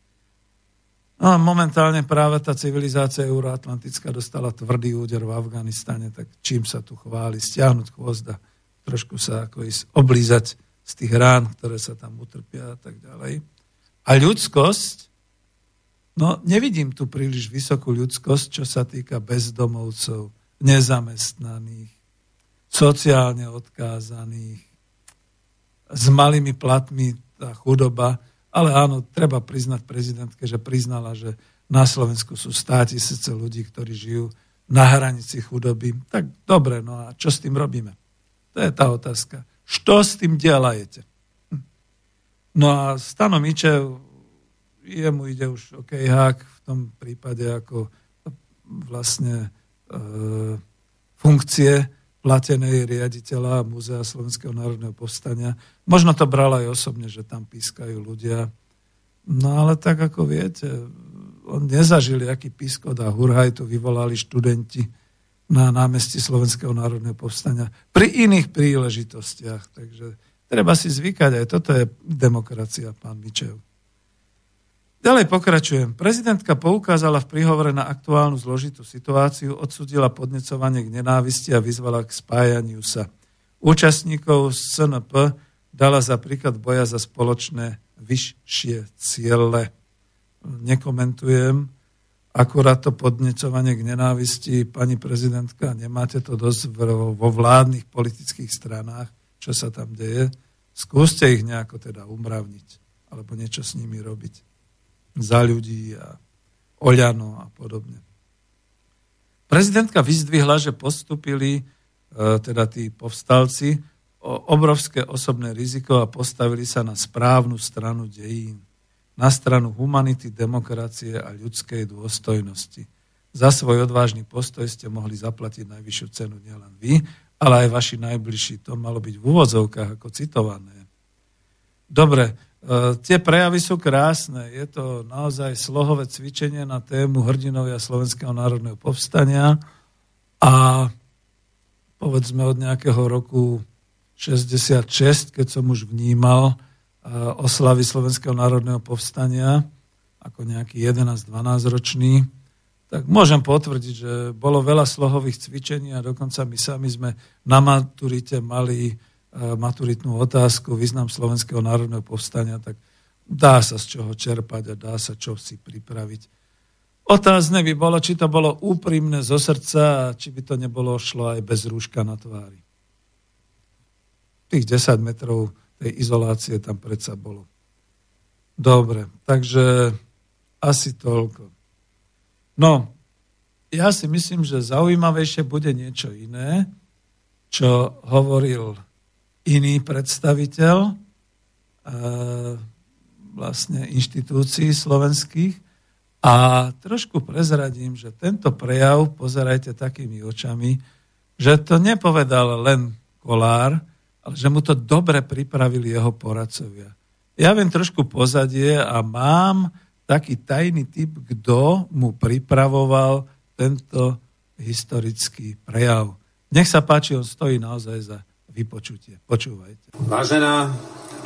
Speaker 1: No a momentálne práve tá civilizácia euroatlantická dostala tvrdý úder v Afganistane, tak čím sa tu chváli, stiahnuť chvozda, trošku sa ako ísť oblízať z tých rán, ktoré sa tam utrpia a tak ďalej. A ľudskosť, no nevidím tu príliš vysokú ľudskosť, čo sa týka bezdomovcov, nezamestnaných, sociálne odkázaných, s malými platmi, tá chudoba. Ale áno, treba priznať prezidentke, že priznala, že na Slovensku sú státi tisíce ľudí, ktorí žijú na hranici chudoby. Tak dobre, no a čo s tým robíme? To je tá otázka. Što s tým delajete? Hm. No a Stano Mičev, jemu ide už OK hák v tom prípade ako vlastne e, funkcie platenej riaditeľa Múzea Slovenského národného povstania. Možno to bral aj osobne, že tam pískajú ľudia. No ale tak ako viete, on nezažil, aký pískot a hurhaj tu vyvolali študenti na námestí Slovenského národného povstania pri iných príležitostiach. Takže treba si zvykať, aj toto je demokracia, pán Mičev. Ďalej pokračujem. Prezidentka poukázala v príhovore na aktuálnu zložitú situáciu, odsudila podnecovanie k nenávisti a vyzvala k spájaniu sa. Účastníkov SNP dala za príklad boja za spoločné vyššie ciele. Nekomentujem. Akurát to podnecovanie k nenávisti, pani prezidentka, nemáte to dosť vo vládnych politických stranách, čo sa tam deje. Skúste ich nejako teda umravniť alebo niečo s nimi robiť za ľudí a Oľano a podobne. Prezidentka vyzdvihla, že postupili e, teda tí povstalci o obrovské osobné riziko a postavili sa na správnu stranu dejín. Na stranu humanity, demokracie a ľudskej dôstojnosti. Za svoj odvážny postoj ste mohli zaplatiť najvyššiu cenu nielen vy, ale aj vaši najbližší. To malo byť v úvodzovkách ako citované. Dobre, tie prejavy sú krásne. Je to naozaj slohové cvičenie na tému hrdinovia Slovenského národného povstania a povedzme od nejakého roku 66, keď som už vnímal e, oslavy Slovenského národného povstania ako nejaký 11-12 ročný, tak môžem potvrdiť, že bolo veľa slohových cvičení a dokonca my sami sme na maturite mali E, maturitnú otázku, význam Slovenského národného povstania, tak dá sa z čoho čerpať a dá sa čo si pripraviť. Otázne by bolo, či to bolo úprimné zo srdca a či by to nebolo šlo aj bez rúška na tvári. Tých 10 metrov tej izolácie tam predsa bolo. Dobre, takže asi toľko. No, ja si myslím, že zaujímavejšie bude niečo iné, čo hovoril iný predstaviteľ e, vlastne inštitúcií slovenských a trošku prezradím, že tento prejav pozerajte takými očami, že to nepovedal len Kolár, ale že mu to dobre pripravili jeho poradcovia. Ja viem trošku pozadie a mám taký tajný typ, kto mu pripravoval tento historický prejav. Nech sa páči, on stojí naozaj za vypočutie. Počúvajte.
Speaker 3: Vážená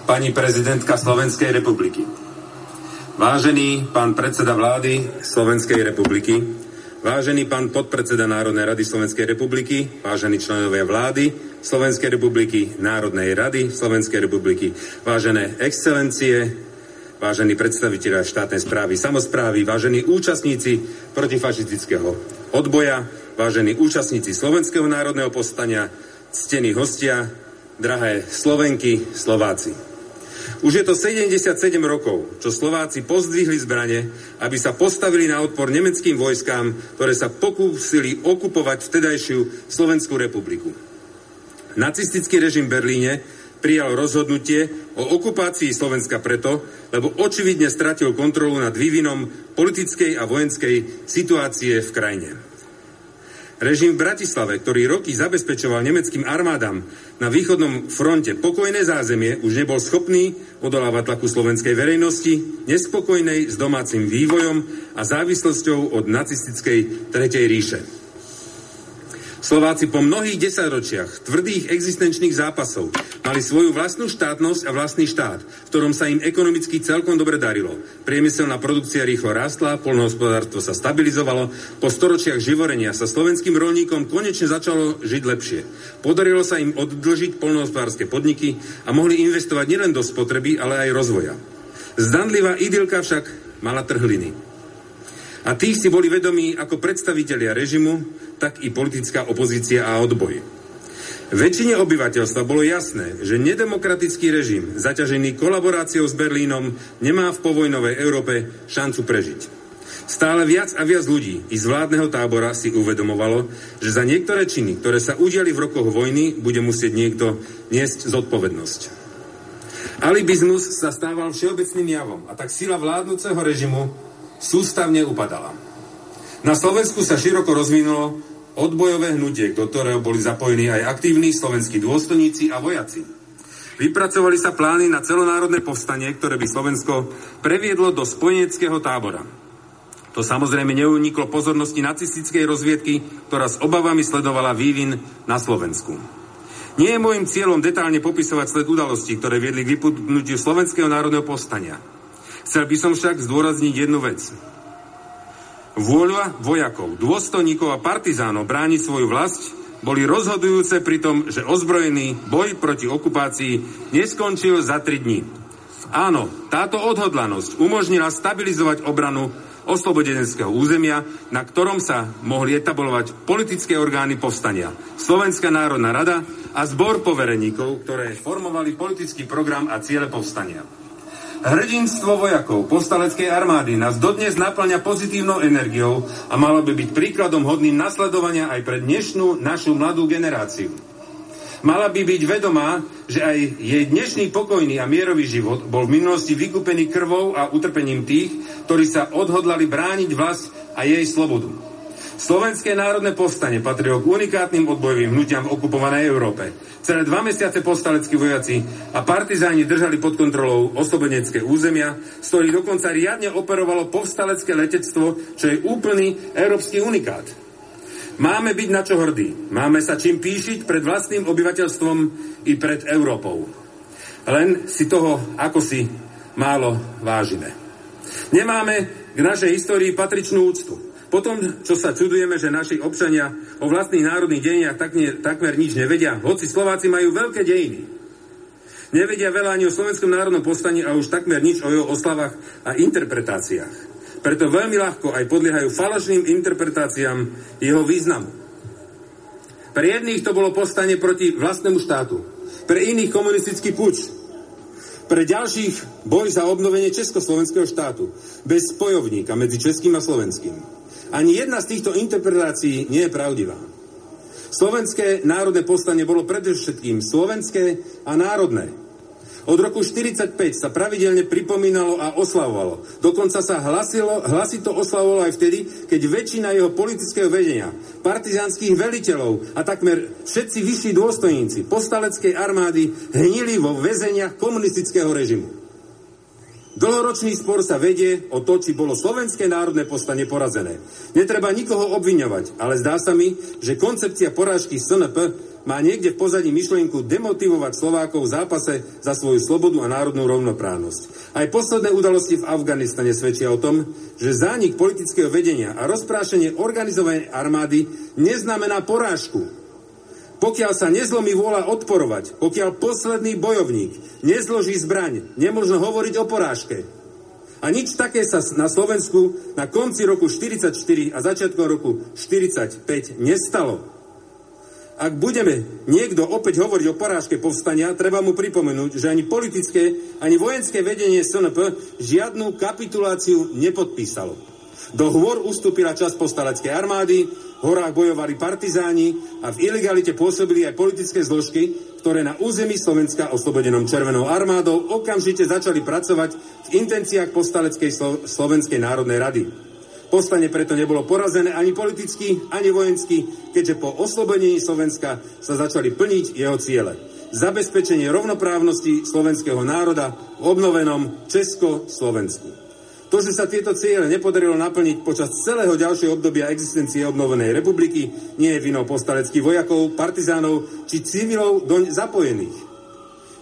Speaker 3: pani prezidentka Slovenskej republiky, vážený pán predseda vlády Slovenskej republiky, vážený pán podpredseda Národnej rady Slovenskej republiky, vážení členovia vlády Slovenskej republiky, Národnej rady Slovenskej republiky, vážené excelencie, vážení predstaviteľia štátnej správy, samozprávy, vážení účastníci protifašistického odboja, vážení účastníci Slovenského národného povstania, ctení hostia, drahé Slovenky, Slováci. Už je to 77 rokov, čo Slováci pozdvihli zbrane, aby sa postavili na odpor nemeckým vojskám, ktoré sa pokúsili okupovať vtedajšiu Slovenskú republiku. Nacistický režim v Berlíne prijal rozhodnutie o okupácii Slovenska preto, lebo očividne stratil kontrolu nad vývinom politickej a vojenskej situácie v krajine. Režim v Bratislave, ktorý roky zabezpečoval nemeckým armádam na východnom fronte pokojné zázemie, už nebol schopný odolávať tlaku slovenskej verejnosti, nespokojnej s domácim vývojom a závislosťou od nacistickej Tretej ríše. Slováci po mnohých desaťročiach tvrdých existenčných zápasov mali svoju vlastnú štátnosť a vlastný štát, v ktorom sa im ekonomicky celkom dobre darilo. Priemyselná produkcia rýchlo rástla, polnohospodárstvo sa stabilizovalo, po storočiach živorenia sa slovenským rolníkom konečne začalo žiť lepšie. Podarilo sa im oddlžiť polnohospodárske podniky a mohli investovať nielen do spotreby, ale aj rozvoja. Zdanlivá idylka však mala trhliny. A tých si boli vedomí ako predstavitelia režimu, tak i politická opozícia a odboj. Väčšine obyvateľstva bolo jasné, že nedemokratický režim, zaťažený kolaboráciou s Berlínom, nemá v povojnovej Európe šancu prežiť. Stále viac a viac ľudí i z vládneho tábora si uvedomovalo, že za niektoré činy, ktoré sa udiali v rokoch vojny, bude musieť niekto niesť zodpovednosť. Alibizmus sa stával všeobecným javom a tak sila vládnúceho režimu sústavne upadala. Na Slovensku sa široko rozvinulo odbojové hnutie, do ktorého boli zapojení aj aktívni slovenskí dôstojníci a vojaci. Vypracovali sa plány na celonárodné povstanie, ktoré by Slovensko previedlo do spojeneckého tábora. To samozrejme neuniklo pozornosti nacistickej rozviedky, ktorá s obavami sledovala vývin na Slovensku. Nie je môjim cieľom detálne popisovať sled udalostí, ktoré viedli k vypudnutiu Slovenského národného povstania. Chcel by som však zdôrazniť jednu vec. Vôľa vojakov, dôstojníkov a partizánov brániť svoju vlast boli rozhodujúce pri tom, že ozbrojený boj proti okupácii neskončil za tri dní. Áno, táto odhodlanosť umožnila stabilizovať obranu oslobodeneckého územia, na ktorom sa mohli etablovať politické orgány povstania. Slovenská národná rada a zbor povereníkov, ktoré formovali politický program a ciele povstania. Hrdinstvo vojakov postaleckej armády nás dodnes naplňa pozitívnou energiou a malo by byť príkladom hodným nasledovania aj pre dnešnú našu mladú generáciu. Mala by byť vedomá, že aj jej dnešný pokojný a mierový život bol v minulosti vykúpený krvou a utrpením tých, ktorí sa odhodlali brániť vlast a jej slobodu. Slovenské národné povstanie patrilo k unikátnym odbojovým hnutiam v okupovanej Európe. Celé dva mesiace povstaleckí vojaci a partizáni držali pod kontrolou oslobodenecké územia, z ktorých dokonca riadne operovalo povstalecké letectvo, čo je úplný európsky unikát. Máme byť na čo hrdí. Máme sa čím píšiť pred vlastným obyvateľstvom i pred Európou. Len si toho ako si málo vážime. Nemáme k našej histórii patričnú úctu. Potom, čo sa čudujeme, že naši občania o vlastných národných dejiniach takmer, takmer nič nevedia, hoci Slováci majú veľké dejiny. Nevedia veľa ani o Slovenskom národnom postaní a už takmer nič o jeho oslavách a interpretáciách. Preto veľmi ľahko aj podliehajú falošným interpretáciám jeho významu. Pre jedných to bolo postanie proti vlastnému štátu, pre iných komunistický puč, pre ďalších boj za obnovenie Československého štátu, bez spojovníka medzi Českým a Slovenským. Ani jedna z týchto interpretácií nie je pravdivá. Slovenské národné povstanie bolo predovšetkým slovenské a národné. Od roku 1945 sa pravidelne pripomínalo a oslavovalo. Dokonca sa hlasilo, hlasito oslavovalo aj vtedy, keď väčšina jeho politického vedenia, partizánskych veliteľov a takmer všetci vyšší dôstojníci postaleckej armády hnili vo väzeniach komunistického režimu. Dlhoročný spor sa vedie o to, či bolo slovenské národné povstanie porazené. Netreba nikoho obviňovať, ale zdá sa mi, že koncepcia porážky SNP má niekde v pozadí myšlienku demotivovať Slovákov v zápase za svoju slobodu a národnú rovnoprávnosť. Aj posledné udalosti v Afganistane svedčia o tom, že zánik politického vedenia a rozprášenie organizovanej armády neznamená porážku, pokiaľ sa nezlomí vôľa odporovať, pokiaľ posledný bojovník nezloží zbraň, nemôžno hovoriť o porážke. A nič také sa na Slovensku na konci roku 44 a začiatkom roku 45 nestalo. Ak budeme niekto opäť hovoriť o porážke povstania, treba mu pripomenúť, že ani politické, ani vojenské vedenie SNP žiadnu kapituláciu nepodpísalo. Do hôr ustúpila časť postaleckej armády, horách bojovali partizáni a v ilegalite pôsobili aj politické zložky, ktoré na území Slovenska oslobodenom Červenou armádou okamžite začali pracovať v intenciách postaleckej Slo- Slovenskej národnej rady. Postane preto nebolo porazené ani politicky, ani vojensky, keďže po oslobodení Slovenska sa začali plniť jeho ciele. Zabezpečenie rovnoprávnosti slovenského národa v obnovenom Česko-Slovensku. To, že sa tieto ciele nepodarilo naplniť počas celého ďalšieho obdobia existencie obnovenej republiky, nie je vinou postaleckých vojakov, partizánov či civilov doň zapojených.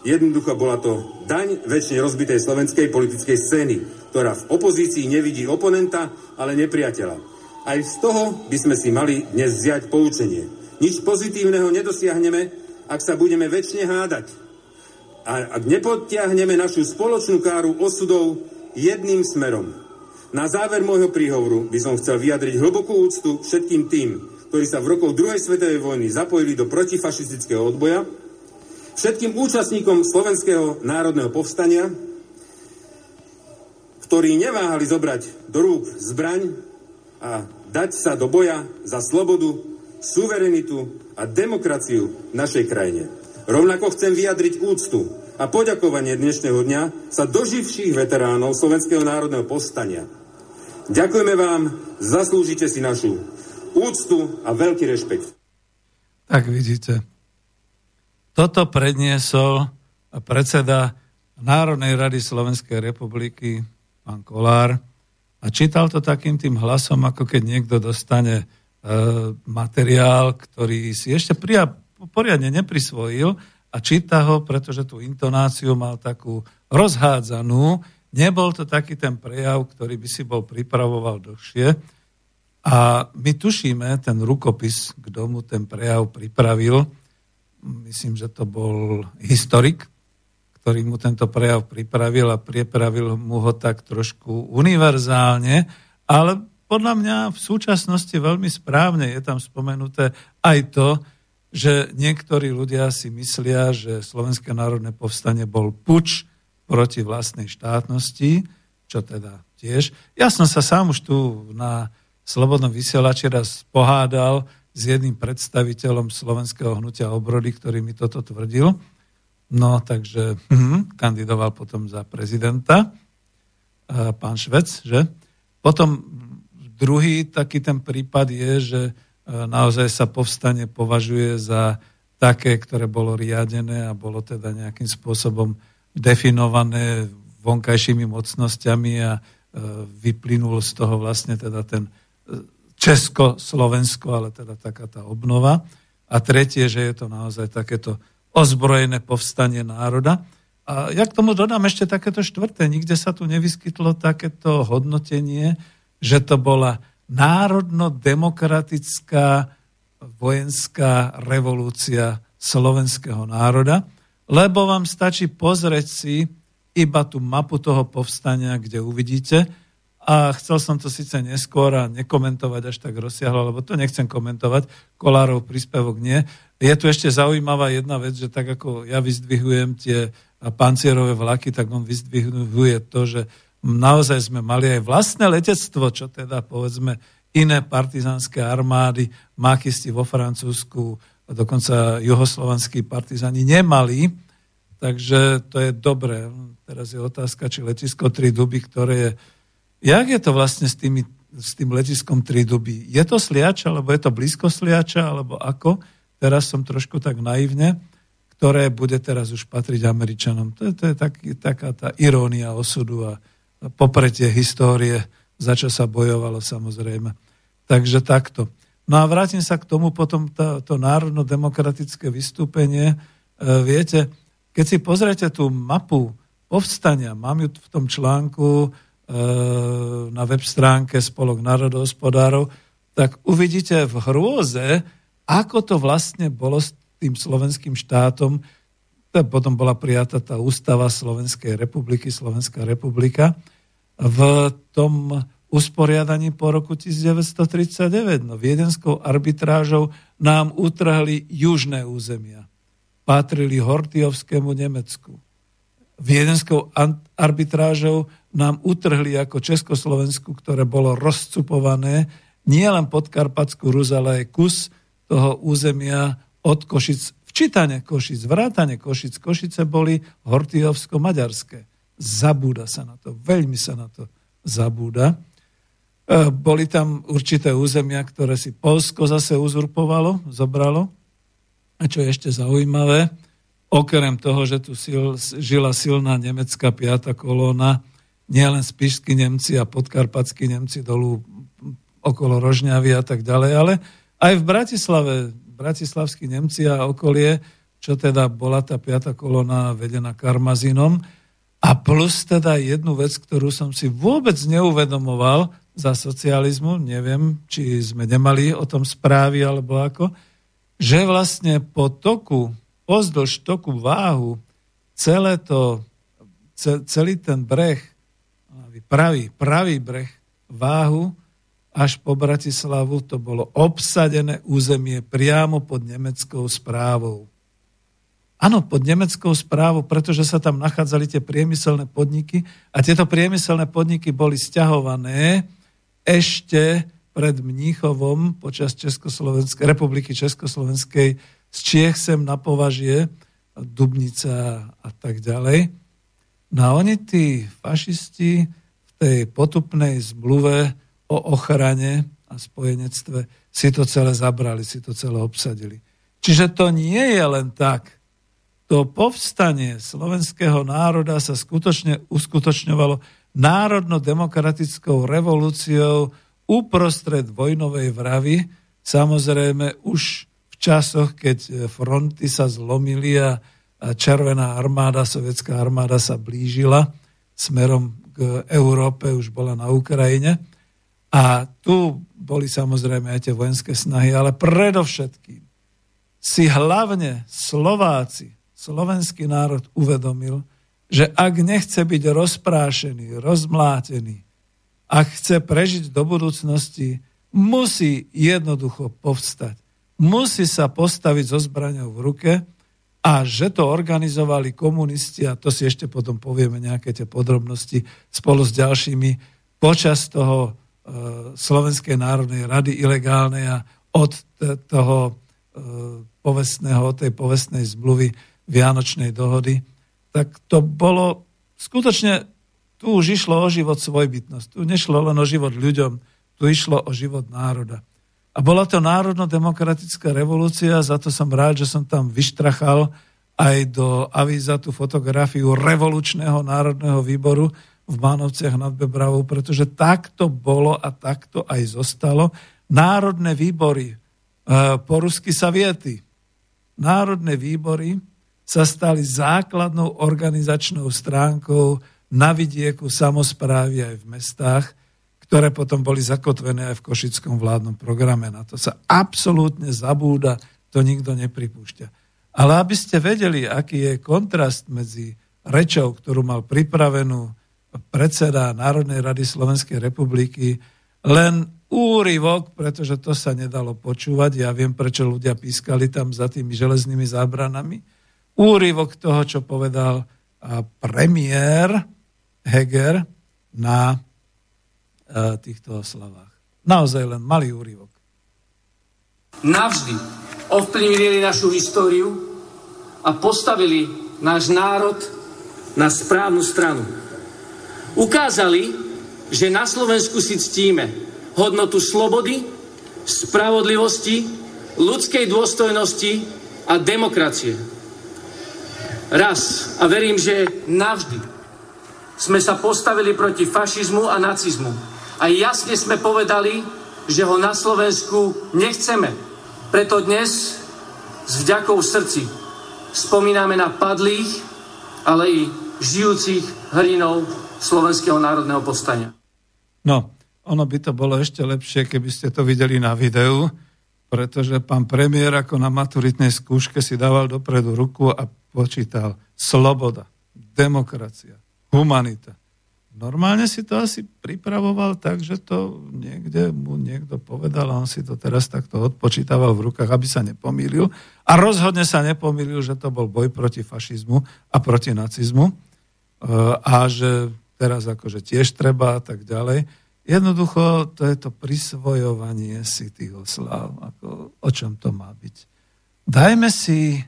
Speaker 3: Jednoducho bola to daň väčšine rozbitej slovenskej politickej scény, ktorá v opozícii nevidí oponenta, ale nepriateľa. Aj z toho by sme si mali dnes vziať poučenie. Nič pozitívneho nedosiahneme, ak sa budeme väčšine hádať. A ak nepodtiahneme našu spoločnú káru osudov jedným smerom. Na záver môjho príhovoru by som chcel vyjadriť hlbokú úctu všetkým tým, ktorí sa v rokoch druhej svetovej vojny zapojili do protifašistického odboja, všetkým účastníkom Slovenského národného povstania, ktorí neváhali zobrať do rúk zbraň a dať sa do boja za slobodu, suverenitu a demokraciu v našej krajine. Rovnako chcem vyjadriť úctu a poďakovanie dnešného dňa sa doživších veteránov Slovenského národného povstania. Ďakujeme vám, zaslúžite si našu úctu a veľký rešpekt.
Speaker 1: Tak vidíte. Toto predniesol predseda Národnej rady Slovenskej republiky, pán Kolár, a čítal to takým tým hlasom, ako keď niekto dostane e, materiál, ktorý si ešte pria, poriadne neprisvojil a číta ho, pretože tú intonáciu mal takú rozhádzanú. Nebol to taký ten prejav, ktorý by si bol pripravoval dlhšie. A my tušíme ten rukopis, kto mu ten prejav pripravil. Myslím, že to bol historik, ktorý mu tento prejav pripravil a pripravil mu ho tak trošku univerzálne, ale podľa mňa v súčasnosti veľmi správne je tam spomenuté aj to, že niektorí ľudia si myslia, že Slovenské národné povstanie bol puč proti vlastnej štátnosti, čo teda tiež. Ja som sa sám už tu na Slobodnom vysielači raz pohádal s jedným predstaviteľom slovenského hnutia obrody, ktorý mi toto tvrdil. No, takže hm, kandidoval potom za prezidenta, pán Švec, že? Potom druhý taký ten prípad je, že naozaj sa povstanie považuje za také, ktoré bolo riadené a bolo teda nejakým spôsobom definované vonkajšími mocnosťami a e, vyplynul z toho vlastne teda ten e, Česko-Slovensko, ale teda taká tá obnova. A tretie, že je to naozaj takéto ozbrojené povstanie národa. A ja k tomu dodám ešte takéto štvrté. Nikde sa tu nevyskytlo takéto hodnotenie, že to bola národno-demokratická vojenská revolúcia slovenského národa, lebo vám stačí pozrieť si iba tú mapu toho povstania, kde uvidíte, a chcel som to síce neskôr a nekomentovať až tak rozsiahlo, lebo to nechcem komentovať, Kolárov príspevok nie. Je tu ešte zaujímavá jedna vec, že tak ako ja vyzdvihujem tie pancierové vlaky, tak on vyzdvihuje to, že naozaj sme mali aj vlastné letectvo, čo teda povedzme iné partizánske armády, makisti vo Francúzsku, dokonca juhoslovanskí partizáni nemali, takže to je dobré. Teraz je otázka, či letisko Tri duby, ktoré je... Jak je to vlastne s, tými, s tým letiskom Tri duby? Je to Sliača, alebo je to blízko Sliača, alebo ako? Teraz som trošku tak naivne ktoré bude teraz už patriť Američanom. To je, to je tak, taká tá irónia osudu a popretie histórie, za čo sa bojovalo samozrejme. Takže takto. No a vrátim sa k tomu potom to, to národno-demokratické vystúpenie. E, viete, keď si pozriete tú mapu povstania, mám ju v tom článku e, na web stránke Spolok národohospodárov, tak uvidíte v hrôze, ako to vlastne bolo s tým slovenským štátom. Potom bola prijatá tá ústava Slovenskej republiky, Slovenská republika. V tom usporiadaní po roku 1939. No, viedenskou arbitrážou nám utrhli južné územia. Patrili Hortiovskému Nemecku. Viedenskou arbitrážou nám utrhli ako Československu, ktoré bolo rozcupované nielen pod Karpatskú Rus, ale aj kus toho územia od Košic, včítane Košic, vrátane Košic. Košice boli Hortiovsko-maďarské. Zabúda sa na to, veľmi sa na to zabúda. E, boli tam určité územia, ktoré si Polsko zase uzurpovalo, zobralo. A čo je ešte zaujímavé, okrem toho, že tu sil, žila silná nemecká piata kolóna, nielen spišskí Nemci a podkarpatskí Nemci dolu okolo Rožňavy a tak ďalej, ale aj v Bratislave, bratislavskí Nemci a okolie, čo teda bola tá piata kolóna vedená Karmazinom. A plus teda jednu vec, ktorú som si vôbec neuvedomoval, za socializmu, neviem, či sme nemali o tom správy alebo ako, že vlastne po toku, pozdĺž toku váhu, celé to, celý ten breh, pravý, pravý breh váhu, až po Bratislavu to bolo obsadené územie priamo pod nemeckou správou. Áno, pod nemeckou správou, pretože sa tam nachádzali tie priemyselné podniky a tieto priemyselné podniky boli stiahované ešte pred Mníchovom počas Československej, republiky Československej z Čiech sem na považie, Dubnica a tak ďalej. No a oni, tí fašisti, v tej potupnej zmluve o ochrane a spojenectve si to celé zabrali, si to celé obsadili. Čiže to nie je len tak. To povstanie slovenského národa sa skutočne uskutočňovalo národno-demokratickou revolúciou uprostred vojnovej vravy, samozrejme už v časoch, keď fronty sa zlomili a červená armáda, sovietská armáda sa blížila smerom k Európe, už bola na Ukrajine. A tu boli samozrejme aj tie vojenské snahy, ale predovšetkým si hlavne Slováci, slovenský národ uvedomil, že ak nechce byť rozprášený, rozmlátený, ak chce prežiť do budúcnosti, musí jednoducho povstať. Musí sa postaviť so zbraňou v ruke a že to organizovali komunisti, a to si ešte potom povieme nejaké tie podrobnosti spolu s ďalšími, počas toho Slovenskej národnej rady ilegálnej a od toho e, povestného, tej povestnej zmluvy Vianočnej dohody, tak to bolo skutočne, tu už išlo o život svojbytnosť. Tu nešlo len o život ľuďom, tu išlo o život národa. A bola to národno-demokratická revolúcia, za to som rád, že som tam vyštrachal aj do avíza tú fotografiu revolučného národného výboru v Mánovciach nad Bebravou, pretože takto bolo a takto aj zostalo. Národné výbory, e, po rusky sa národné výbory sa stali základnou organizačnou stránkou na vidieku samozprávy aj v mestách, ktoré potom boli zakotvené aj v Košickom vládnom programe. Na to sa absolútne zabúda, to nikto nepripúšťa. Ale aby ste vedeli, aký je kontrast medzi rečou, ktorú mal pripravenú predseda Národnej rady Slovenskej republiky, len úryvok, pretože to sa nedalo počúvať. Ja viem, prečo ľudia pískali tam za tými železnými zábranami úryvok toho, čo povedal premiér Heger na týchto oslavách. Naozaj len malý úryvok.
Speaker 4: Navždy ovplyvnili našu históriu a postavili náš národ na správnu stranu. Ukázali, že na Slovensku si ctíme hodnotu slobody, spravodlivosti, ľudskej dôstojnosti a demokracie raz a verím, že navždy sme sa postavili proti fašizmu a nacizmu. A jasne sme povedali, že ho na Slovensku nechceme. Preto dnes s vďakou v srdci spomíname na padlých, ale i žijúcich hrdinov Slovenského národného povstania.
Speaker 1: No, ono by to bolo ešte lepšie, keby ste to videli na videu, pretože pán premiér ako na maturitnej skúške si dával dopredu ruku a počítal sloboda, demokracia, humanita. Normálne si to asi pripravoval tak, že to niekde mu niekto povedal a on si to teraz takto odpočítaval v rukách, aby sa nepomýlil. A rozhodne sa nepomýlil, že to bol boj proti fašizmu a proti nacizmu e, a že teraz akože tiež treba a tak ďalej. Jednoducho to je to prisvojovanie si tých oslav. Ako, o čom to má byť? Dajme si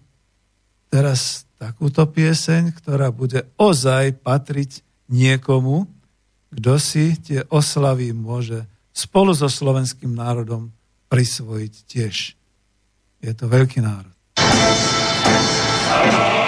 Speaker 1: teraz takúto pieseň, ktorá bude ozaj patriť niekomu, kto si tie oslavy môže spolu so slovenským národom prisvojiť tiež. Je to veľký národ. Červenej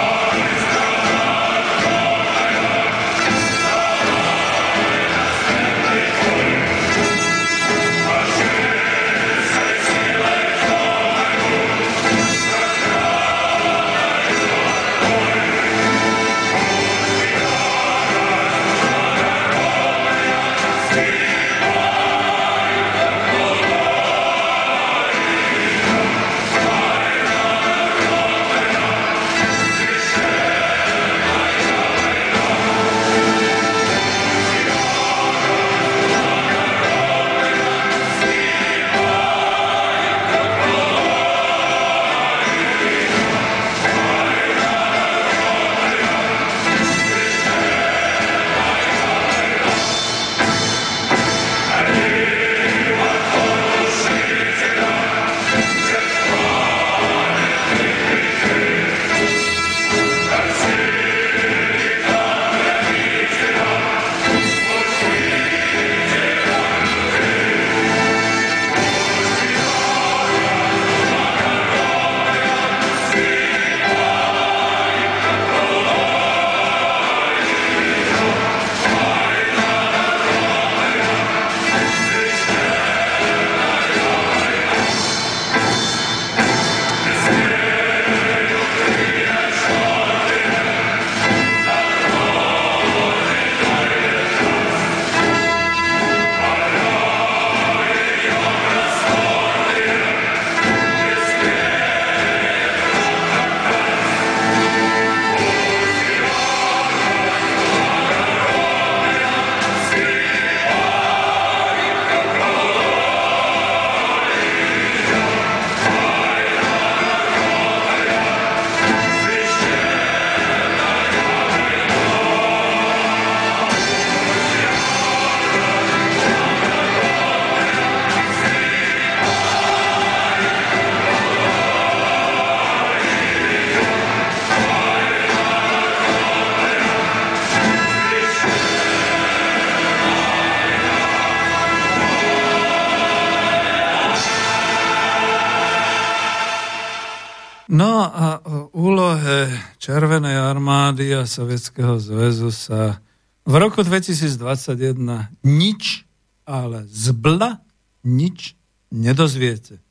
Speaker 1: armády a Sovietskeho zväzu sa v roku 2021 nič, ale zbla nič nedozviete.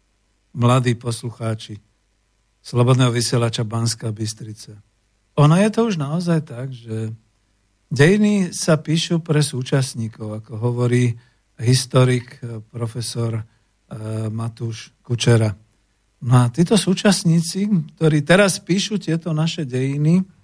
Speaker 1: Mladí poslucháči Slobodného vysielača Banská Bystrica. Ono je to už naozaj tak, že dejiny sa píšu pre súčasníkov, ako hovorí historik profesor eh, Matúš Kučera. No a títo súčasníci, ktorí teraz píšu tieto naše dejiny,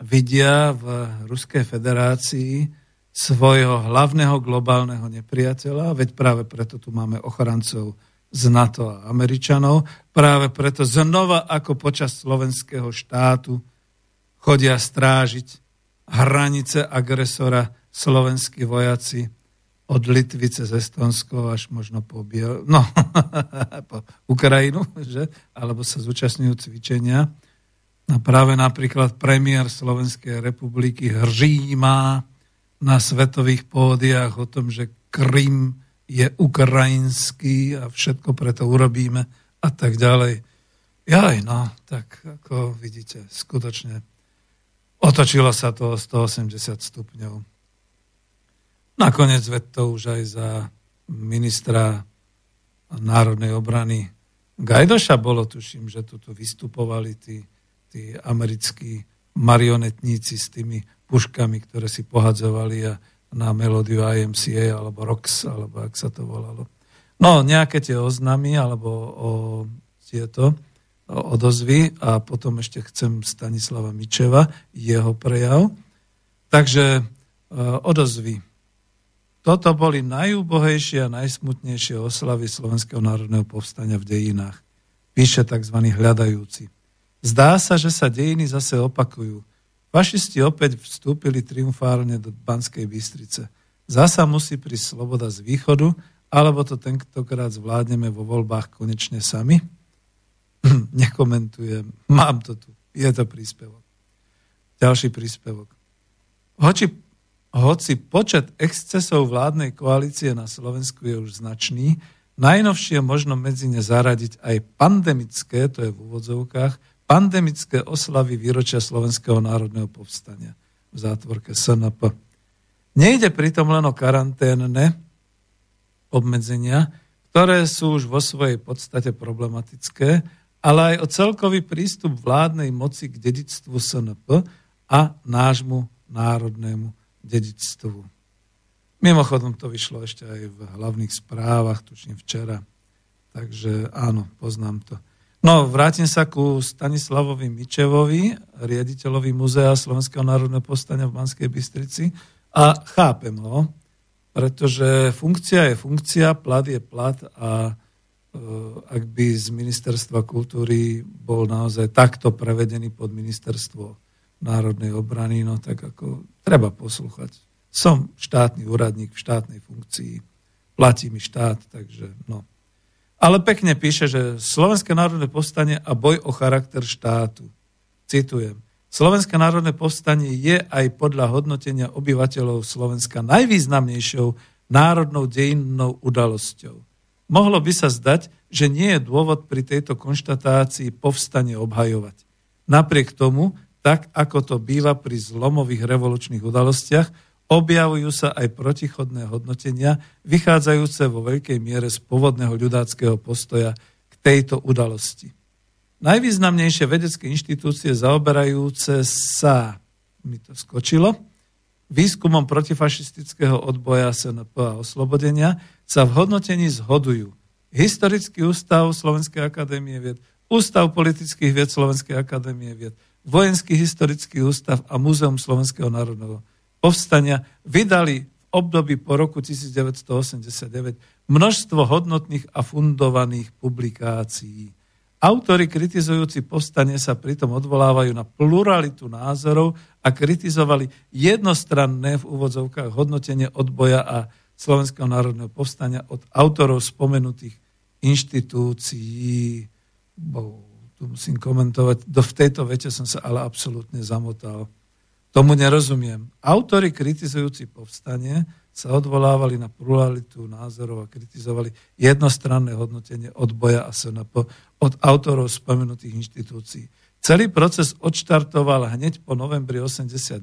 Speaker 1: vidia v Ruskej federácii svojho hlavného globálneho nepriateľa, veď práve preto tu máme ochrancov z NATO a Američanov, práve preto znova ako počas slovenského štátu chodia strážiť hranice agresora slovenskí vojaci od Litvy cez Estonsko až možno po, Biel... no, po Ukrajinu, že? alebo sa zúčastňujú cvičenia. A práve napríklad premiér Slovenskej republiky hržíma na svetových pódiách o tom, že Krym je ukrajinský a všetko preto urobíme a tak ďalej. Jaj, no, tak ako vidíte, skutočne Otočilo sa to o 180 stupňov. Nakoniec ved to už aj za ministra národnej obrany Gajdoša bolo, tuším, že tu, tu vystupovali tí, tí americkí marionetníci s tými puškami, ktoré si pohadzovali a na melódiu IMCA alebo ROX, alebo ak sa to volalo. No, nejaké tie oznamy alebo o tieto odozvy a potom ešte chcem Stanislava Mičeva, jeho prejav. Takže e, odozvy. Toto boli najúbohejšie a najsmutnejšie oslavy Slovenského národného povstania v dejinách. Píše tzv. hľadajúci. Zdá sa, že sa dejiny zase opakujú. Fašisti opäť vstúpili triumfálne do Banskej Bystrice. Zasa musí prísť sloboda z východu, alebo to tentokrát zvládneme vo voľbách konečne sami? Nekomentujem. Mám to tu. Je to príspevok. Ďalší príspevok. Hoči, hoci počet excesov vládnej koalície na Slovensku je už značný, najnovšie možno medzi ne zaradiť aj pandemické, to je v úvodzovkách, pandemické oslavy výročia Slovenského národného povstania v zátvorke SNP. Nejde pritom len o karanténne obmedzenia, ktoré sú už vo svojej podstate problematické, ale aj o celkový prístup vládnej moci k dedictvu SNP a nášmu národnému dedictvu. Mimochodom to vyšlo ešte aj v hlavných správach, tučím včera. Takže áno, poznám to. No, vrátim sa ku Stanislavovi Mičevovi, riaditeľovi Múzea Slovenského národného povstania v Banskej Bystrici a chápem ho, pretože funkcia je funkcia, plat je plat a e, ak by z ministerstva kultúry bol naozaj takto prevedený pod ministerstvo národnej obrany, no tak ako treba poslúchať. Som štátny úradník v štátnej funkcii, platí mi štát, takže no. Ale pekne píše, že Slovenské národné povstanie a boj o charakter štátu. Citujem. Slovenské národné povstanie je aj podľa hodnotenia obyvateľov Slovenska najvýznamnejšou národnou dejinnou udalosťou. Mohlo by sa zdať, že nie je dôvod pri tejto konštatácii povstanie obhajovať. Napriek tomu, tak ako to býva pri zlomových revolučných udalostiach, objavujú sa aj protichodné hodnotenia, vychádzajúce vo veľkej miere z pôvodného ľudáckého postoja k tejto udalosti. Najvýznamnejšie vedecké inštitúcie zaoberajúce sa, mi to skočilo, výskumom protifašistického odboja SNP a oslobodenia sa v hodnotení zhodujú Historický ústav Slovenskej akadémie vied, Ústav politických vied Slovenskej akadémie vied, Vojenský historický ústav a Múzeum Slovenského národného povstania vydali v období po roku 1989 množstvo hodnotných a fundovaných publikácií. Autori kritizujúci povstanie sa pritom odvolávajú na pluralitu názorov a kritizovali jednostranné v úvodzovkách hodnotenie odboja a Slovenského národného povstania od autorov spomenutých inštitúcií. Bo, tu musím komentovať, do v tejto vete som sa ale absolútne zamotal. Tomu nerozumiem. Autori kritizujúci povstanie sa odvolávali na pluralitu názorov a kritizovali jednostranné hodnotenie odboja a SNP od autorov spomenutých inštitúcií. Celý proces odštartoval hneď po novembri 89,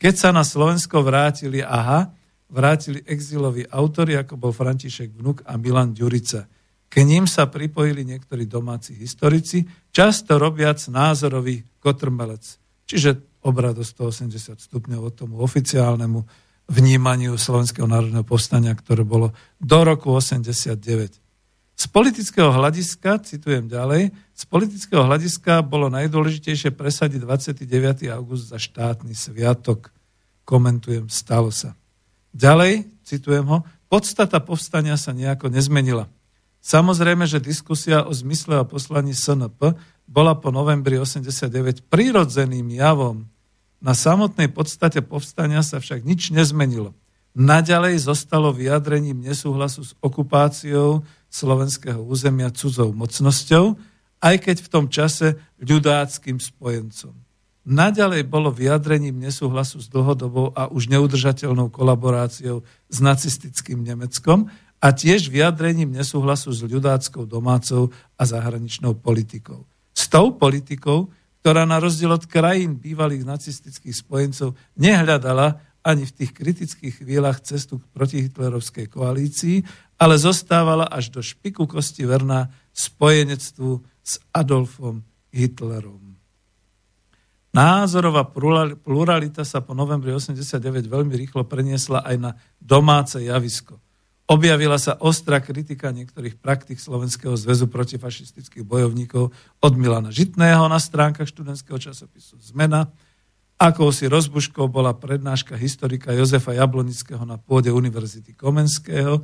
Speaker 1: keď sa na Slovensko vrátili, aha, vrátili exiloví autori, ako bol František Vnuk a Milan Ďurica. K ním sa pripojili niektorí domáci historici, často robiac názorový kotrmelec. Čiže obrad o 180 stupňov od tomu oficiálnemu vnímaniu Slovenského národného povstania, ktoré bolo do roku 89. Z politického hľadiska, citujem ďalej, z politického hľadiska bolo najdôležitejšie presadiť 29. august za štátny sviatok. Komentujem, stalo sa. Ďalej, citujem ho, podstata povstania sa nejako nezmenila. Samozrejme, že diskusia o zmysle a poslaní SNP bola po novembri 89 prirodzeným javom. Na samotnej podstate povstania sa však nič nezmenilo. Naďalej zostalo vyjadrením nesúhlasu s okupáciou slovenského územia cudzou mocnosťou, aj keď v tom čase ľudáckým spojencom. Naďalej bolo vyjadrením nesúhlasu s dlhodobou a už neudržateľnou kolaboráciou s nacistickým Nemeckom a tiež vyjadrením nesúhlasu s ľudáckou domácou a zahraničnou politikou s tou politikou, ktorá na rozdiel od krajín bývalých nacistických spojencov nehľadala ani v tých kritických chvíľach cestu k protihitlerovskej koalícii, ale zostávala až do špiku kosti verná spojenectvu s Adolfom Hitlerom. Názorová pluralita sa po novembri 89 veľmi rýchlo preniesla aj na domáce javisko. Objavila sa ostrá kritika niektorých praktik Slovenského zväzu protifašistických bojovníkov od Milana Žitného na stránkach študentského časopisu Zmena. Akousi rozbuškou bola prednáška historika Jozefa Jablonického na pôde Univerzity Komenského.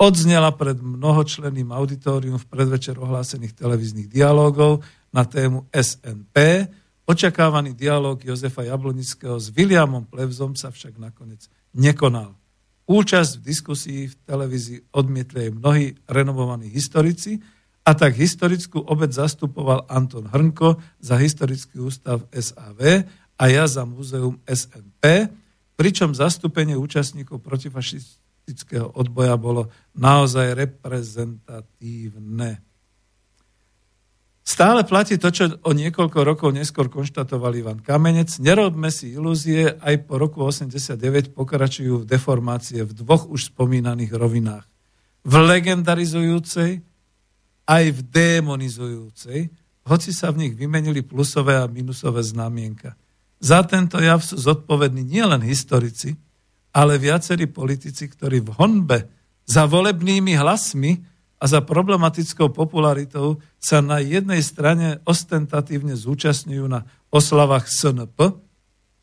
Speaker 1: Odznela pred mnohočlenným auditorium v predvečer ohlásených televíznych dialogov na tému SNP. Očakávaný dialog Jozefa Jablonického s Williamom Plevzom sa však nakoniec nekonal. Účasť v diskusii v televízii odmietli aj mnohí renovovaní historici a tak historickú obec zastupoval Anton Hrnko za historický ústav SAV a ja za múzeum SNP, pričom zastúpenie účastníkov protifašistického odboja bolo naozaj reprezentatívne. Stále platí to, čo o niekoľko rokov neskôr konštatoval Ivan Kamenec. Nerobme si ilúzie, aj po roku 89 pokračujú v deformácie v dvoch už spomínaných rovinách. V legendarizujúcej aj v demonizujúcej, hoci sa v nich vymenili plusové a minusové znamienka. Za tento jav sú zodpovední nielen historici, ale viacerí politici, ktorí v honbe za volebnými hlasmi a za problematickou popularitou sa na jednej strane ostentatívne zúčastňujú na oslavách SNP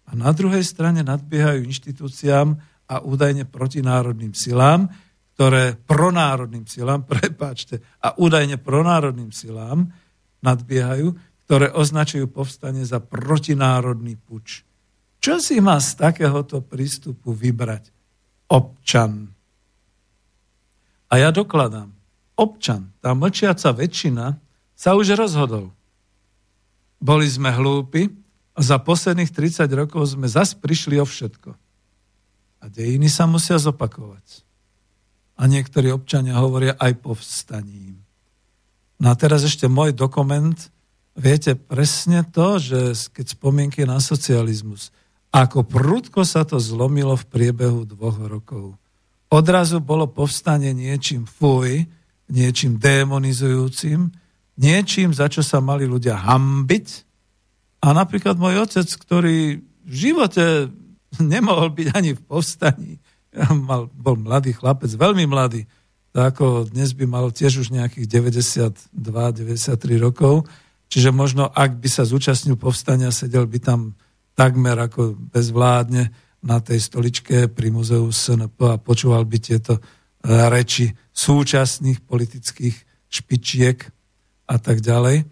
Speaker 1: a na druhej strane nadbiehajú inštitúciám a údajne protinárodným silám, ktoré pronárodným silám, prepáčte, a údajne pronárodným silám nadbiehajú, ktoré označujú povstanie za protinárodný puč. Čo si má z takéhoto prístupu vybrať občan? A ja dokladám občan, tá mlčiaca väčšina, sa už rozhodol. Boli sme hlúpi a za posledných 30 rokov sme zas prišli o všetko. A dejiny sa musia zopakovať. A niektorí občania hovoria aj povstaním. No a teraz ešte môj dokument. Viete presne to, že keď spomienky na socializmus, ako prudko sa to zlomilo v priebehu dvoch rokov. Odrazu bolo povstanie niečím fuj, niečím demonizujúcim, niečím, za čo sa mali ľudia hambiť. A napríklad môj otec, ktorý v živote nemohol byť ani v povstaní, mal, bol mladý chlapec, veľmi mladý, tak ako dnes by mal tiež už nejakých 92-93 rokov, čiže možno ak by sa zúčastnil povstania, sedel by tam takmer ako bezvládne na tej stoličke pri muzeu SNP a počúval by tieto reči súčasných politických špičiek a tak ďalej,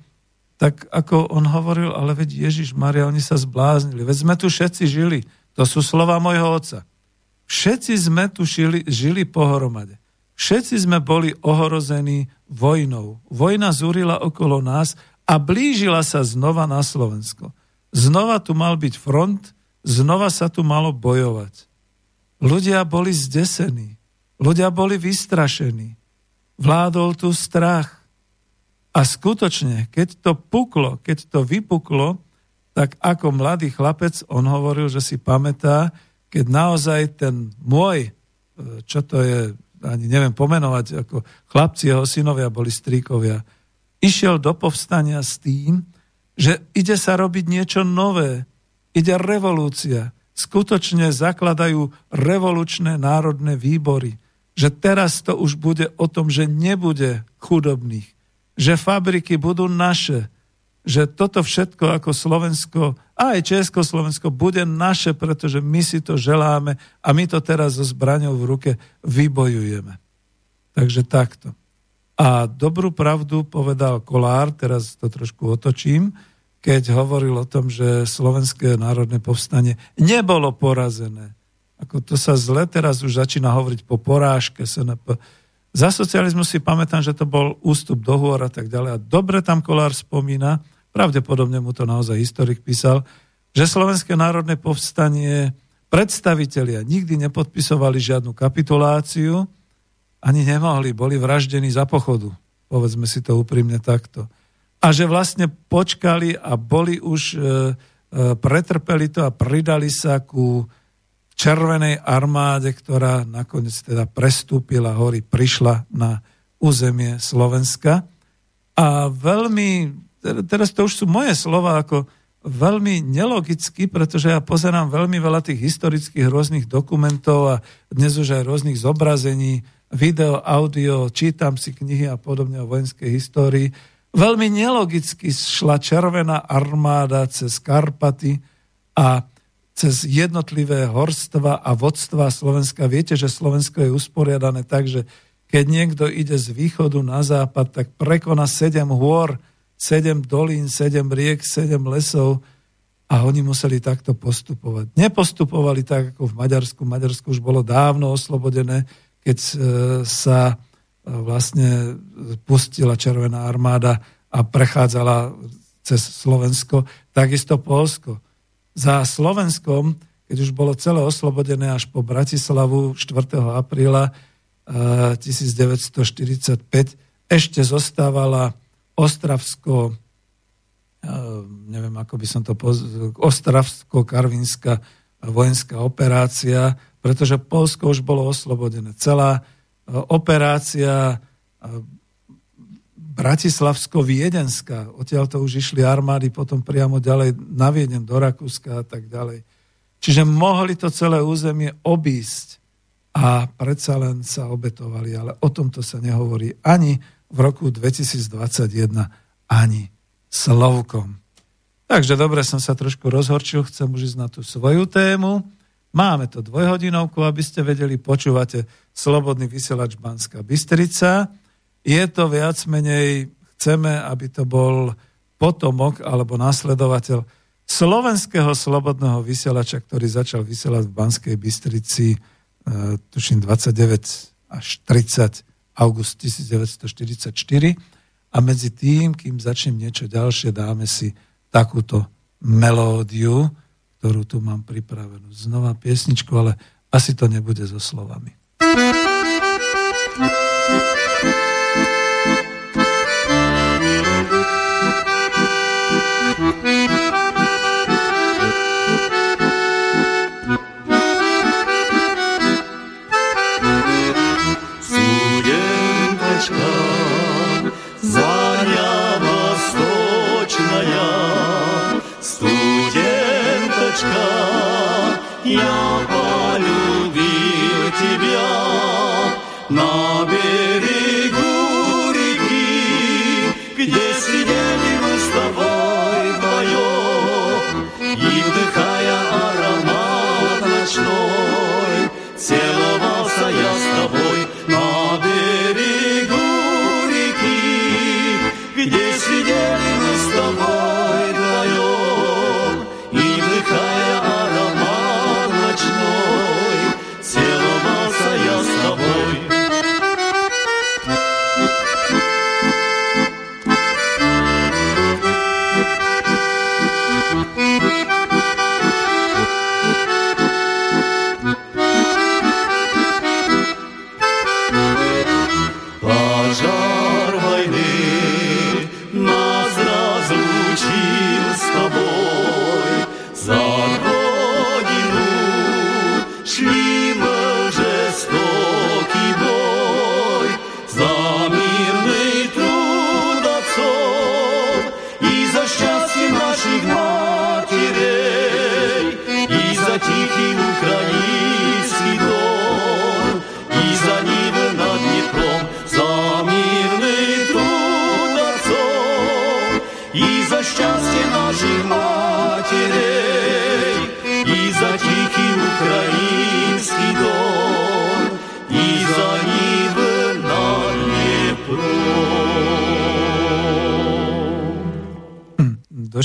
Speaker 1: tak ako on hovoril, ale veď Ježiš Maria, oni sa zbláznili, veď sme tu všetci žili, to sú slova mojho otca. Všetci sme tu žili, žili pohromade. Všetci sme boli ohrození vojnou. Vojna zúrila okolo nás a blížila sa znova na Slovensko. Znova tu mal byť front, znova sa tu malo bojovať. Ľudia boli zdesení. Ľudia boli vystrašení. Vládol tu strach. A skutočne, keď to puklo, keď to vypuklo, tak ako mladý chlapec, on hovoril, že si pamätá, keď naozaj ten môj, e, čo to je, ani neviem pomenovať, ako chlapci jeho synovia boli stríkovia, išiel do povstania s tým, že ide sa robiť niečo nové, ide revolúcia. Skutočne zakladajú revolučné národné výbory že teraz to už bude o tom, že nebude chudobných, že fabriky budú naše, že toto všetko ako Slovensko, a aj Československo bude naše, pretože my si to želáme a my to teraz so zbraňou v ruke vybojujeme. Takže takto. A dobrú pravdu povedal Kolár, teraz to trošku otočím, keď hovoril o tom, že Slovenské národné povstanie nebolo porazené ako to sa zle teraz už začína hovoriť po porážke SNP. Za socializmu si pamätám, že to bol ústup do hôr a tak ďalej. A dobre tam Kolár spomína, pravdepodobne mu to naozaj historik písal, že Slovenské národné povstanie predstavitelia nikdy nepodpisovali žiadnu kapituláciu, ani nemohli, boli vraždení za pochodu. Povedzme si to úprimne takto. a že vlastne počkali a boli už, e, e, pretrpeli to a pridali sa ku červenej armáde, ktorá nakoniec teda prestúpila hory, prišla na územie Slovenska. A veľmi, teraz to už sú moje slova, ako veľmi nelogicky, pretože ja pozerám veľmi veľa tých historických rôznych dokumentov a dnes už aj rôznych zobrazení, video, audio, čítam si knihy a podobne o vojenskej histórii. Veľmi nelogicky šla červená armáda cez Karpaty a cez jednotlivé horstva a vodstva Slovenska. Viete, že Slovensko je usporiadané tak, že keď niekto ide z východu na západ, tak prekona sedem hôr, sedem dolín, sedem riek, sedem lesov a oni museli takto postupovať. Nepostupovali tak ako v Maďarsku. Maďarsku už bolo dávno oslobodené, keď e, sa e, vlastne pustila Červená armáda a prechádzala cez Slovensko, takisto Polsko. Za Slovenskom, keď už bolo celé oslobodené až po Bratislavu 4. apríla 1945, e, ešte zostávala Ostravsko, neviem, ako by som to pozval, Ostravsko-Karvinská vojenská operácia, pretože Polsko už bolo oslobodené. Celá e, operácia Bratislavsko-Viedenská, odtiaľ to už išli armády potom priamo ďalej na Vieden do Rakúska a tak ďalej. Čiže mohli to celé územie obísť a predsa len sa obetovali, ale o tomto sa nehovorí ani v roku 2021 ani slovkom. Takže dobre, som sa trošku rozhorčil, chcem už ísť na tú svoju tému. Máme to dvojhodinovku, aby ste vedeli, počúvate Slobodný vysielač Banská Bystrica. Je to viac menej, chceme, aby to bol potomok alebo následovateľ slovenského slobodného vysielača, ktorý začal vysielať v Banskej Bystrici, e, tuším 29 až 30 august 1944 a medzi tým, kým začnem niečo ďalšie, dáme si takúto melódiu, ktorú tu mám pripravenú. Znova piesničku, ale asi to nebude so slovami.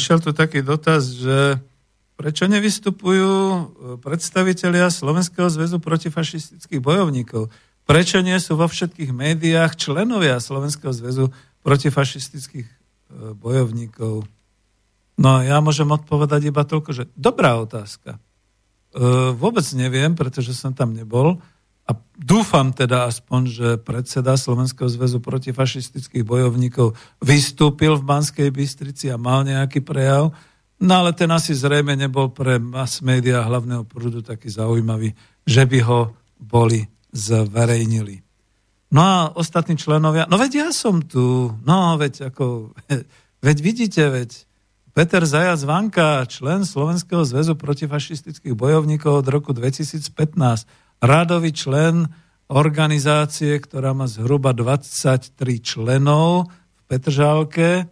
Speaker 1: Došiel tu taký dotaz, že prečo nevystupujú e, predstavitelia Slovenského zväzu protifašistických bojovníkov? Prečo nie sú vo všetkých médiách členovia Slovenského zväzu protifašistických e, bojovníkov? No ja môžem odpovedať iba toľko, že dobrá otázka. E, vôbec neviem, pretože som tam nebol. A dúfam teda aspoň, že predseda Slovenského zväzu protifašistických bojovníkov vystúpil v Banskej Bystrici a mal nejaký prejav, no ale ten asi zrejme nebol pre mass media hlavného prúdu taký zaujímavý, že by ho boli zverejnili. No a ostatní členovia, no veď ja som tu, no veď ako, veď vidíte, veď Peter Zajac Vanka, člen Slovenského zväzu protifašistických bojovníkov od roku 2015, radový člen organizácie, ktorá má zhruba 23 členov v Petržálke.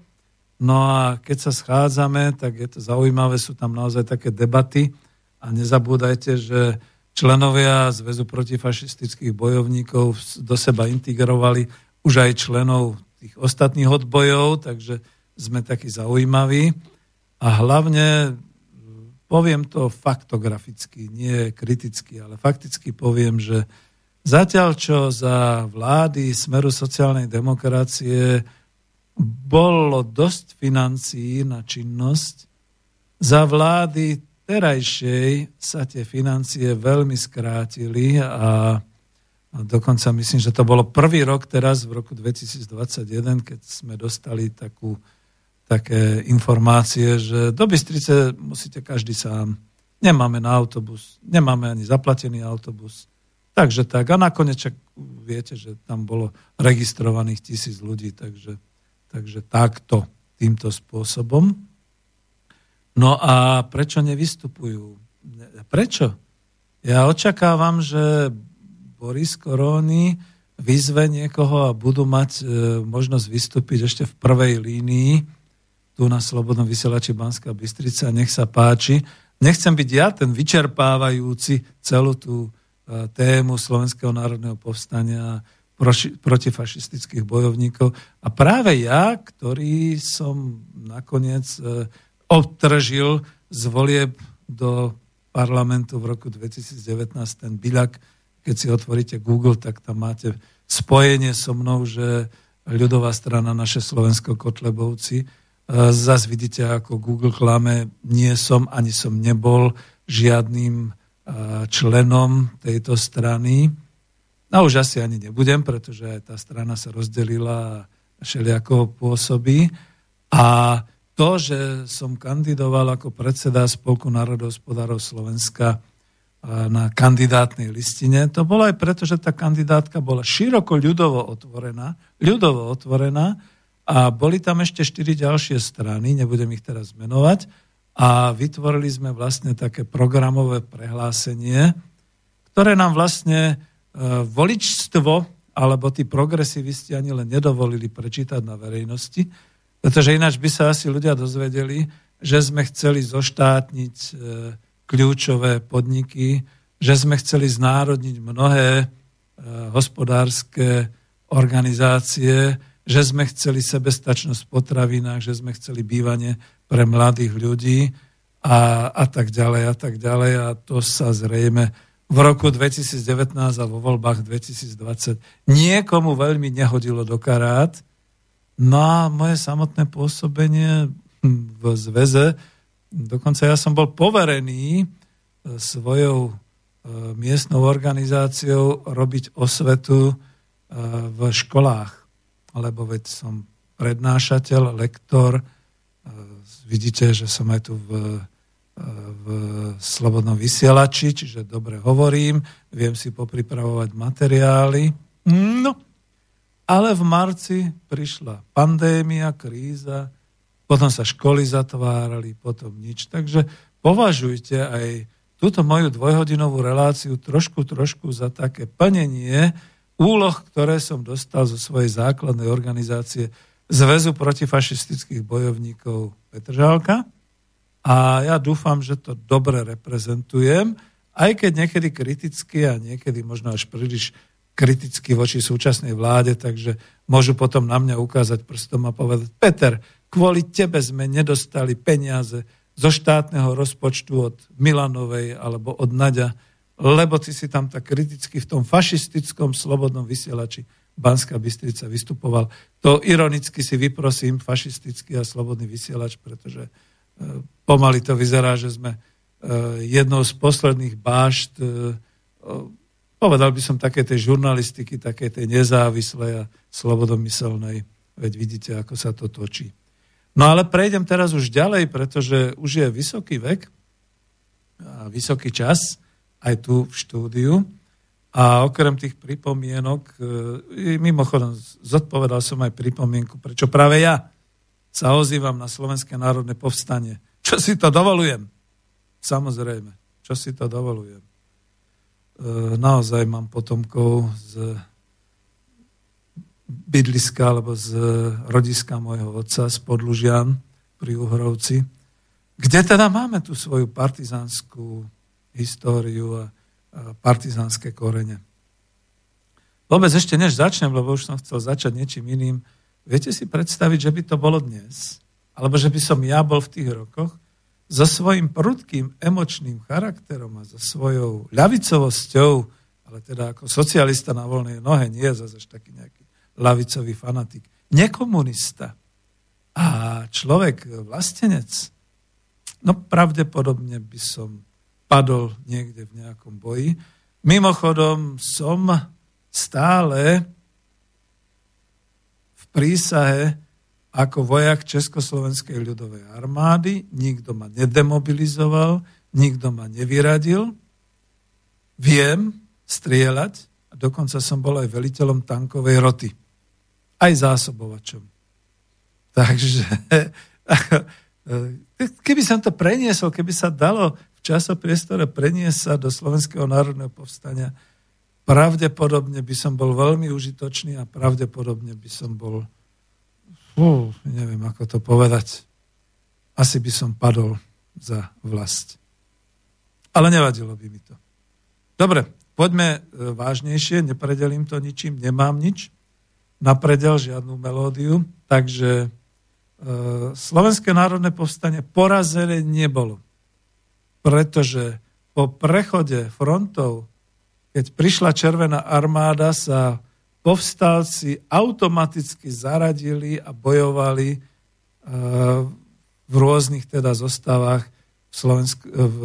Speaker 1: No a keď sa schádzame, tak je to zaujímavé, sú tam naozaj také debaty a nezabúdajte, že členovia Zväzu protifašistických bojovníkov do seba integrovali už aj členov tých ostatných odbojov, takže sme takí zaujímaví. A hlavne poviem to faktograficky, nie kriticky, ale fakticky poviem, že zatiaľ čo za vlády Smeru sociálnej demokracie bolo dosť financií na činnosť, za vlády terajšej sa tie financie veľmi skrátili a dokonca myslím, že to bolo prvý rok teraz, v roku 2021, keď sme dostali takú také informácie, že do Bystrice musíte každý sám. Nemáme na autobus, nemáme ani zaplatený autobus. Takže tak. A nakoniec čak, viete, že tam bolo registrovaných tisíc ľudí, takže, takže takto, týmto spôsobom. No a prečo nevystupujú? Prečo? Ja očakávam, že Boris Koróny vyzve niekoho a budú mať e, možnosť vystúpiť ešte v prvej línii tu na Slobodnom vysielači Banská Bystrica, nech sa páči. Nechcem byť ja ten vyčerpávajúci celú tú e, tému Slovenského národného povstania protifašistických bojovníkov. A práve ja, ktorý som nakoniec e, obtržil z volieb do parlamentu v roku 2019 ten Bilak, keď si otvoríte Google, tak tam máte spojenie so mnou, že ľudová strana naše Slovensko Kotlebovci Zas vidíte, ako Google klame, nie som, ani som nebol žiadnym členom tejto strany. A už asi ani nebudem, pretože aj tá strana sa rozdelila a všelijako pôsobí. A to, že som kandidoval ako predseda Spolku národohospodárov Slovenska na kandidátnej listine, to bolo aj preto, že tá kandidátka bola široko ľudovo otvorená, ľudovo otvorená, a boli tam ešte štyri ďalšie strany, nebudem ich teraz menovať, a vytvorili sme vlastne také programové prehlásenie, ktoré nám vlastne e, voličstvo alebo tí progresivisti ani len nedovolili prečítať na verejnosti, pretože ináč by sa asi ľudia dozvedeli, že sme chceli zoštátniť e, kľúčové podniky, že sme chceli znárodniť mnohé e, hospodárske organizácie, že sme chceli sebestačnosť v potravinách, že sme chceli bývanie pre mladých ľudí a, a tak ďalej a tak ďalej a to sa zrejme v roku 2019 a vo voľbách 2020 niekomu veľmi nehodilo do karát. No a moje samotné pôsobenie v zväze, dokonca ja som bol poverený e, svojou e, miestnou organizáciou robiť osvetu e, v školách lebo veď som prednášateľ, lektor. E, vidíte, že som aj tu v, e, v slobodnom vysielači, čiže dobre hovorím, viem si popripravovať materiály. No, ale v marci prišla pandémia, kríza, potom sa školy zatvárali, potom nič. Takže považujte aj túto moju dvojhodinovú reláciu trošku, trošku za také plnenie úloh, ktoré som dostal zo svojej základnej organizácie Zväzu protifašistických bojovníkov Petržálka. A ja dúfam, že to dobre reprezentujem, aj keď niekedy kriticky a niekedy možno až príliš kriticky voči súčasnej vláde, takže môžu potom na mňa ukázať prstom a povedať, Peter, kvôli tebe sme nedostali peniaze zo štátneho rozpočtu od Milanovej alebo od Naďa, lebo ty si tam tak kriticky v tom fašistickom slobodnom vysielači Banská Bystrica vystupoval. To ironicky si vyprosím fašistický a slobodný vysielač, pretože e, pomaly to vyzerá, že sme e, jednou z posledných bášt, e, povedal by som, také tej žurnalistiky, také tej nezávislej a slobodomyselnej. Veď vidíte, ako sa to točí. No ale prejdem teraz už ďalej, pretože už je vysoký vek a vysoký čas aj tu v štúdiu. A okrem tých pripomienok, e, mimochodom, zodpovedal som aj pripomienku, prečo práve ja sa ozývam na Slovenské národné povstanie. Čo si to dovolujem? Samozrejme, čo si to dovolujem. E, naozaj mám potomkov z bydliska alebo z rodiska môjho otca z Podlužian pri Uhrovci, kde teda máme tú svoju partizánskú históriu a partizánske korene. Vôbec ešte než začnem, lebo už som chcel začať niečím iným, viete si predstaviť, že by to bolo dnes, alebo že by som ja bol v tých rokoch, so svojím prudkým emočným charakterom a so svojou ľavicovosťou, ale teda ako socialista na voľnej nohe, nie zase až taký nejaký lavicový fanatik, nekomunista. A človek vlastenec, no pravdepodobne by som padol niekde v nejakom boji. Mimochodom som stále v prísahe ako vojak Československej ľudovej armády. Nikto ma nedemobilizoval, nikto ma nevyradil. Viem strieľať a dokonca som bol aj veliteľom tankovej roty. Aj zásobovačom. Takže keby som to preniesol, keby sa dalo časopriestore preniesť sa do Slovenského národného povstania, pravdepodobne by som bol veľmi užitočný a pravdepodobne by som bol, fú, neviem ako to povedať, asi by som padol za vlast. Ale nevadilo by mi to. Dobre, poďme e, vážnejšie, nepredelím to ničím, nemám nič, napredel žiadnu melódiu, takže e, Slovenské národné povstanie porazené nebolo pretože po prechode frontov, keď prišla Červená armáda, sa povstalci automaticky zaradili a bojovali e, v rôznych teda zostavách v Slovensk- v,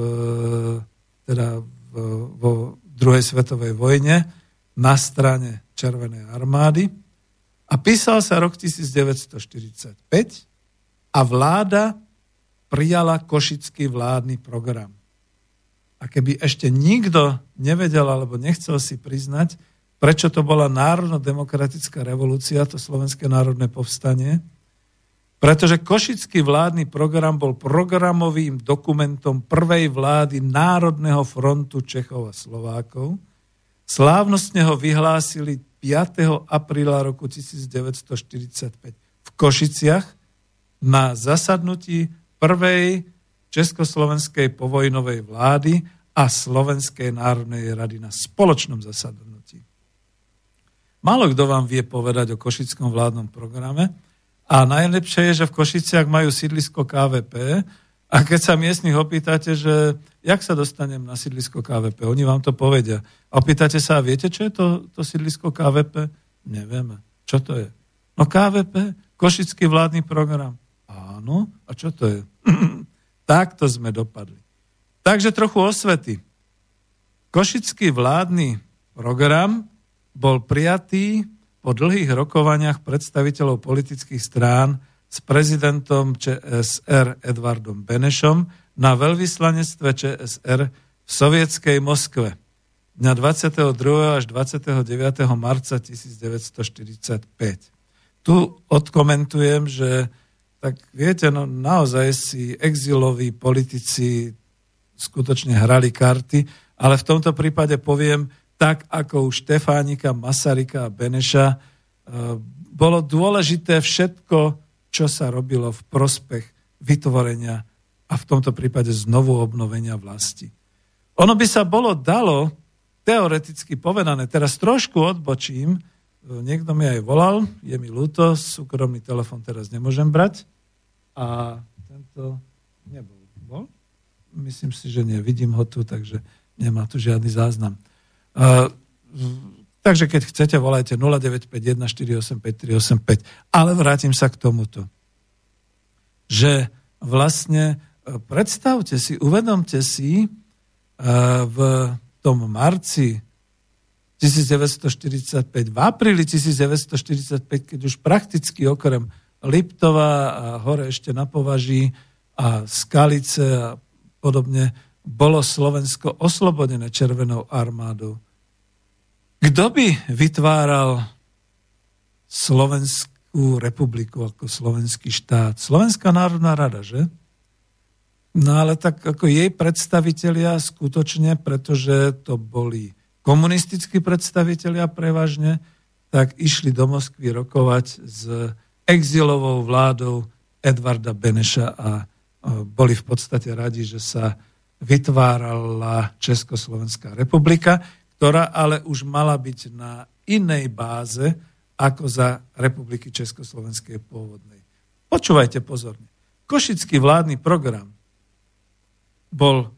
Speaker 1: teda v, vo druhej svetovej vojne na strane Červenej armády. A písal sa rok 1945 a vláda prijala košický vládny program. A keby ešte nikto nevedel alebo nechcel si priznať, prečo to bola národno-demokratická revolúcia, to Slovenské národné povstanie, pretože Košický vládny program bol programovým dokumentom prvej vlády Národného frontu Čechov a Slovákov. Slávnostne ho vyhlásili 5. apríla roku 1945 v Košiciach na zasadnutí prvej Československej povojnovej vlády a Slovenskej národnej rady na spoločnom zasadnutí. Málo kto vám vie povedať o Košickom vládnom programe a najlepšie je, že v Košiciach majú sídlisko KVP a keď sa miestnych opýtate, že jak sa dostanem na sídlisko KVP, oni vám to povedia. A opýtate sa, viete, čo je to, to sídlisko KVP? Nevieme. Čo to je? No KVP, Košický vládny program. Áno, a čo to je? Takto sme dopadli. Takže trochu osvety. Košický vládny program bol prijatý po dlhých rokovaniach predstaviteľov politických strán s prezidentom ČSR Edvardom Benešom na veľvyslanectve ČSR v sovietskej Moskve dňa 22. až 29. marca 1945. Tu odkomentujem, že tak viete, no naozaj si exiloví politici skutočne hrali karty, ale v tomto prípade poviem, tak ako u Štefánika, Masarika a Beneša, e, bolo dôležité všetko, čo sa robilo v prospech vytvorenia a v tomto prípade znovu obnovenia vlasti. Ono by sa bolo dalo teoreticky povedané, teraz trošku odbočím, Niekto mi aj volal, je mi ľúto, súkromný telefon teraz nemôžem brať. A tento nebol. Bol? Myslím si, že nie. Vidím ho tu, takže nemá tu žiadny záznam. Uh, takže keď chcete, volajte 0951 485 Ale vrátim sa k tomuto. Že vlastne e, predstavte si, uvedomte si, uh, v tom marci 1945. V apríli 1945, keď už prakticky okrem Liptova a hore ešte na Považí a Skalice a podobne bolo Slovensko oslobodené Červenou armádou. Kto by vytváral Slovenskú republiku ako slovenský štát? Slovenská národná rada, že? No ale tak ako jej predstavitelia skutočne, pretože to boli komunistickí predstavitelia prevažne, tak išli do Moskvy rokovať s exilovou vládou Edvarda Beneša a boli v podstate radi, že sa vytvárala Československá republika, ktorá ale už mala byť na inej báze ako za republiky Československej pôvodnej. Počúvajte pozorne. Košický vládny program bol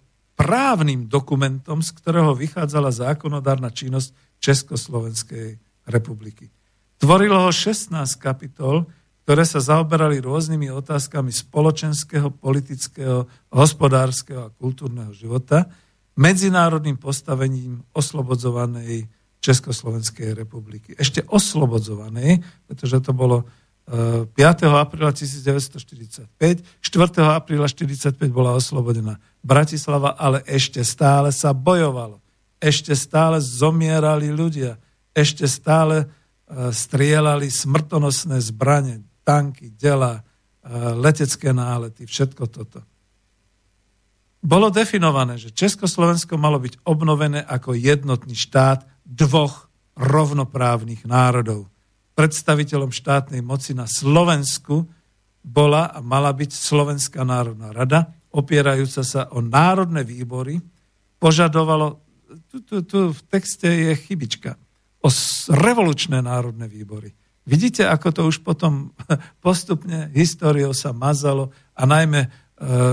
Speaker 1: právnym dokumentom, z ktorého vychádzala zákonodárna činnosť Československej republiky. Tvorilo ho 16 kapitol, ktoré sa zaoberali rôznymi otázkami spoločenského, politického, hospodárskeho a kultúrneho života, medzinárodným postavením oslobodzovanej Československej republiky. Ešte oslobodzovanej, pretože to bolo 5. apríla 1945, 4. apríla 1945 bola oslobodená Bratislava, ale ešte stále sa bojovalo. Ešte stále zomierali ľudia. Ešte stále e, strielali smrtonosné zbranie, tanky, dela, e, letecké nálety, všetko toto. Bolo definované, že Československo malo byť obnovené ako jednotný štát dvoch rovnoprávnych národov predstaviteľom štátnej moci na Slovensku bola a mala byť Slovenská národná rada, opierajúca sa o národné výbory, požadovalo, tu, tu, tu v texte je chybička, o revolučné národné výbory. Vidíte, ako to už potom postupne históriou sa mazalo a najmä, e,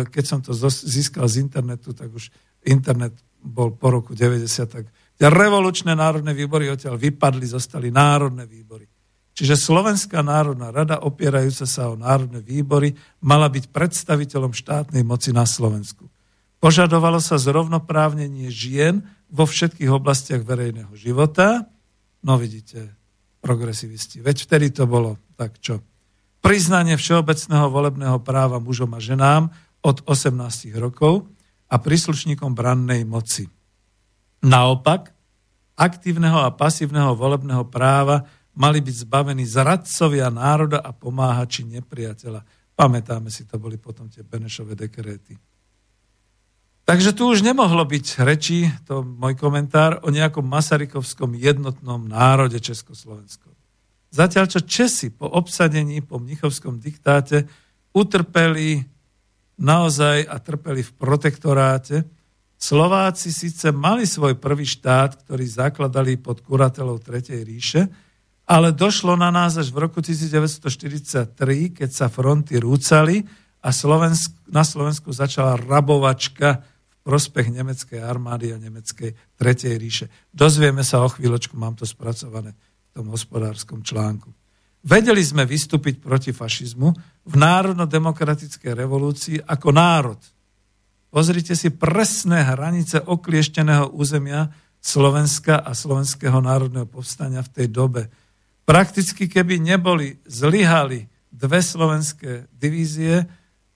Speaker 1: keď som to získal z internetu, tak už internet bol po roku 90, tak revolučné národné výbory odtiaľ vypadli, zostali národné výbory. Čiže Slovenská národná rada, opierajúca sa o národné výbory, mala byť predstaviteľom štátnej moci na Slovensku. Požadovalo sa zrovnoprávnenie žien vo všetkých oblastiach verejného života. No vidíte, progresivisti. Veď vtedy to bolo tak čo? Priznanie všeobecného volebného práva mužom a ženám od 18 rokov a príslušníkom brannej moci. Naopak, aktívneho a pasívneho volebného práva mali byť zbavení zradcovia národa a pomáhači nepriateľa. Pamätáme si, to boli potom tie Benešové dekréty. Takže tu už nemohlo byť reči, to môj komentár, o nejakom Masarykovskom jednotnom národe Československom. Zatiaľ, čo Česi po obsadení, po mnichovskom diktáte utrpeli naozaj a trpeli v protektoráte, Slováci síce mali svoj prvý štát, ktorý zakladali pod kuratelou Tretej ríše, ale došlo na nás až v roku 1943, keď sa fronty rúcali a Slovensk, na Slovensku začala rabovačka v prospech nemeckej armády a nemeckej Tretej ríše. Dozvieme sa o chvíľočku, mám to spracované v tom hospodárskom článku. Vedeli sme vystúpiť proti fašizmu v národno-demokratickej revolúcii ako národ. Pozrite si presné hranice okliešteného územia Slovenska a Slovenského národného povstania v tej dobe Prakticky, keby neboli, zlyhali dve slovenské divízie,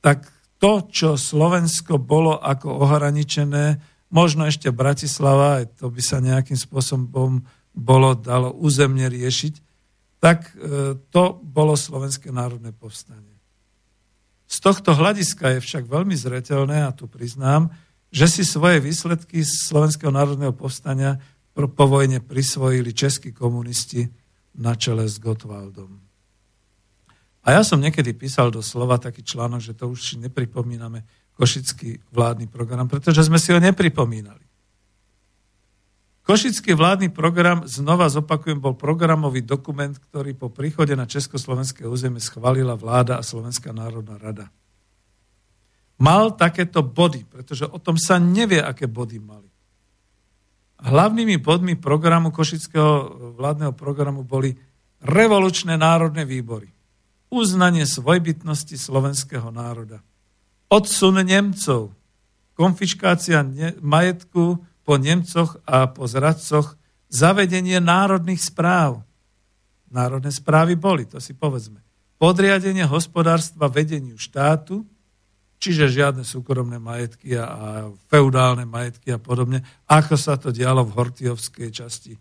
Speaker 1: tak to, čo Slovensko bolo ako ohraničené, možno ešte Bratislava, aj to by sa nejakým spôsobom bolo dalo územne riešiť, tak e, to bolo Slovenské národné povstanie. Z tohto hľadiska je však veľmi zretelné, a tu priznám, že si svoje výsledky Slovenského národného povstania po vojne prisvojili českí komunisti, na čele s Gottwaldom. A ja som niekedy písal do slova taký článok, že to už si nepripomíname košický vládny program, pretože sme si ho nepripomínali. Košický vládny program, znova zopakujem, bol programový dokument, ktorý po príchode na Československé územie schválila vláda a Slovenská národná rada. Mal takéto body, pretože o tom sa nevie, aké body mali. Hlavnými bodmi programu Košického vládneho programu boli revolučné národné výbory, uznanie svojbytnosti slovenského národa, odsun Nemcov, konfiškácia majetku po Nemcoch a po zradcoch. Zavedenie národných správ. Národné správy boli, to si povedzme. Podriadenie hospodárstva vedeniu štátu, čiže žiadne súkromné majetky a, feudálne majetky a podobne, ako sa to dialo v Hortiovskej časti e,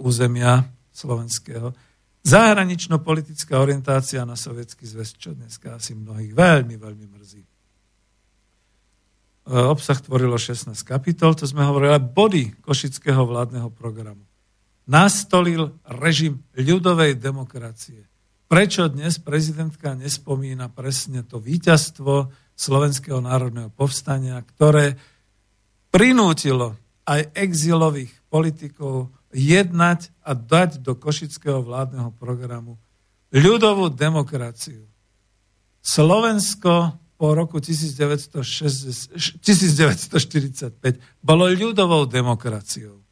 Speaker 1: územia slovenského. Zahranično-politická orientácia na sovietský zväz, čo dneska asi mnohých veľmi, veľmi mrzí. E, obsah tvorilo 16 kapitol, to sme hovorili, body Košického vládneho programu. Nastolil režim ľudovej demokracie. Prečo dnes prezidentka nespomína presne to víťazstvo Slovenského národného povstania, ktoré prinútilo aj exilových politikov jednať a dať do košického vládneho programu ľudovú demokraciu. Slovensko po roku 1945 bolo ľudovou demokraciou.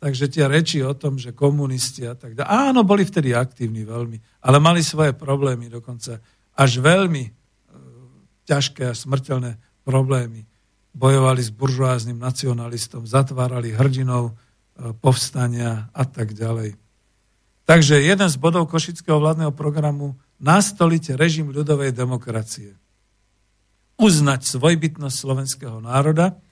Speaker 1: Takže tie reči o tom, že komunisti a tak ďalej, áno, boli vtedy aktívni veľmi, ale mali svoje problémy dokonca až veľmi ťažké a smrteľné problémy. Bojovali s buržoáznym nacionalistom, zatvárali hrdinov e, povstania a tak ďalej. Takže jeden z bodov Košického vládneho programu nastoliť režim ľudovej demokracie. Uznať svojbytnosť slovenského národa,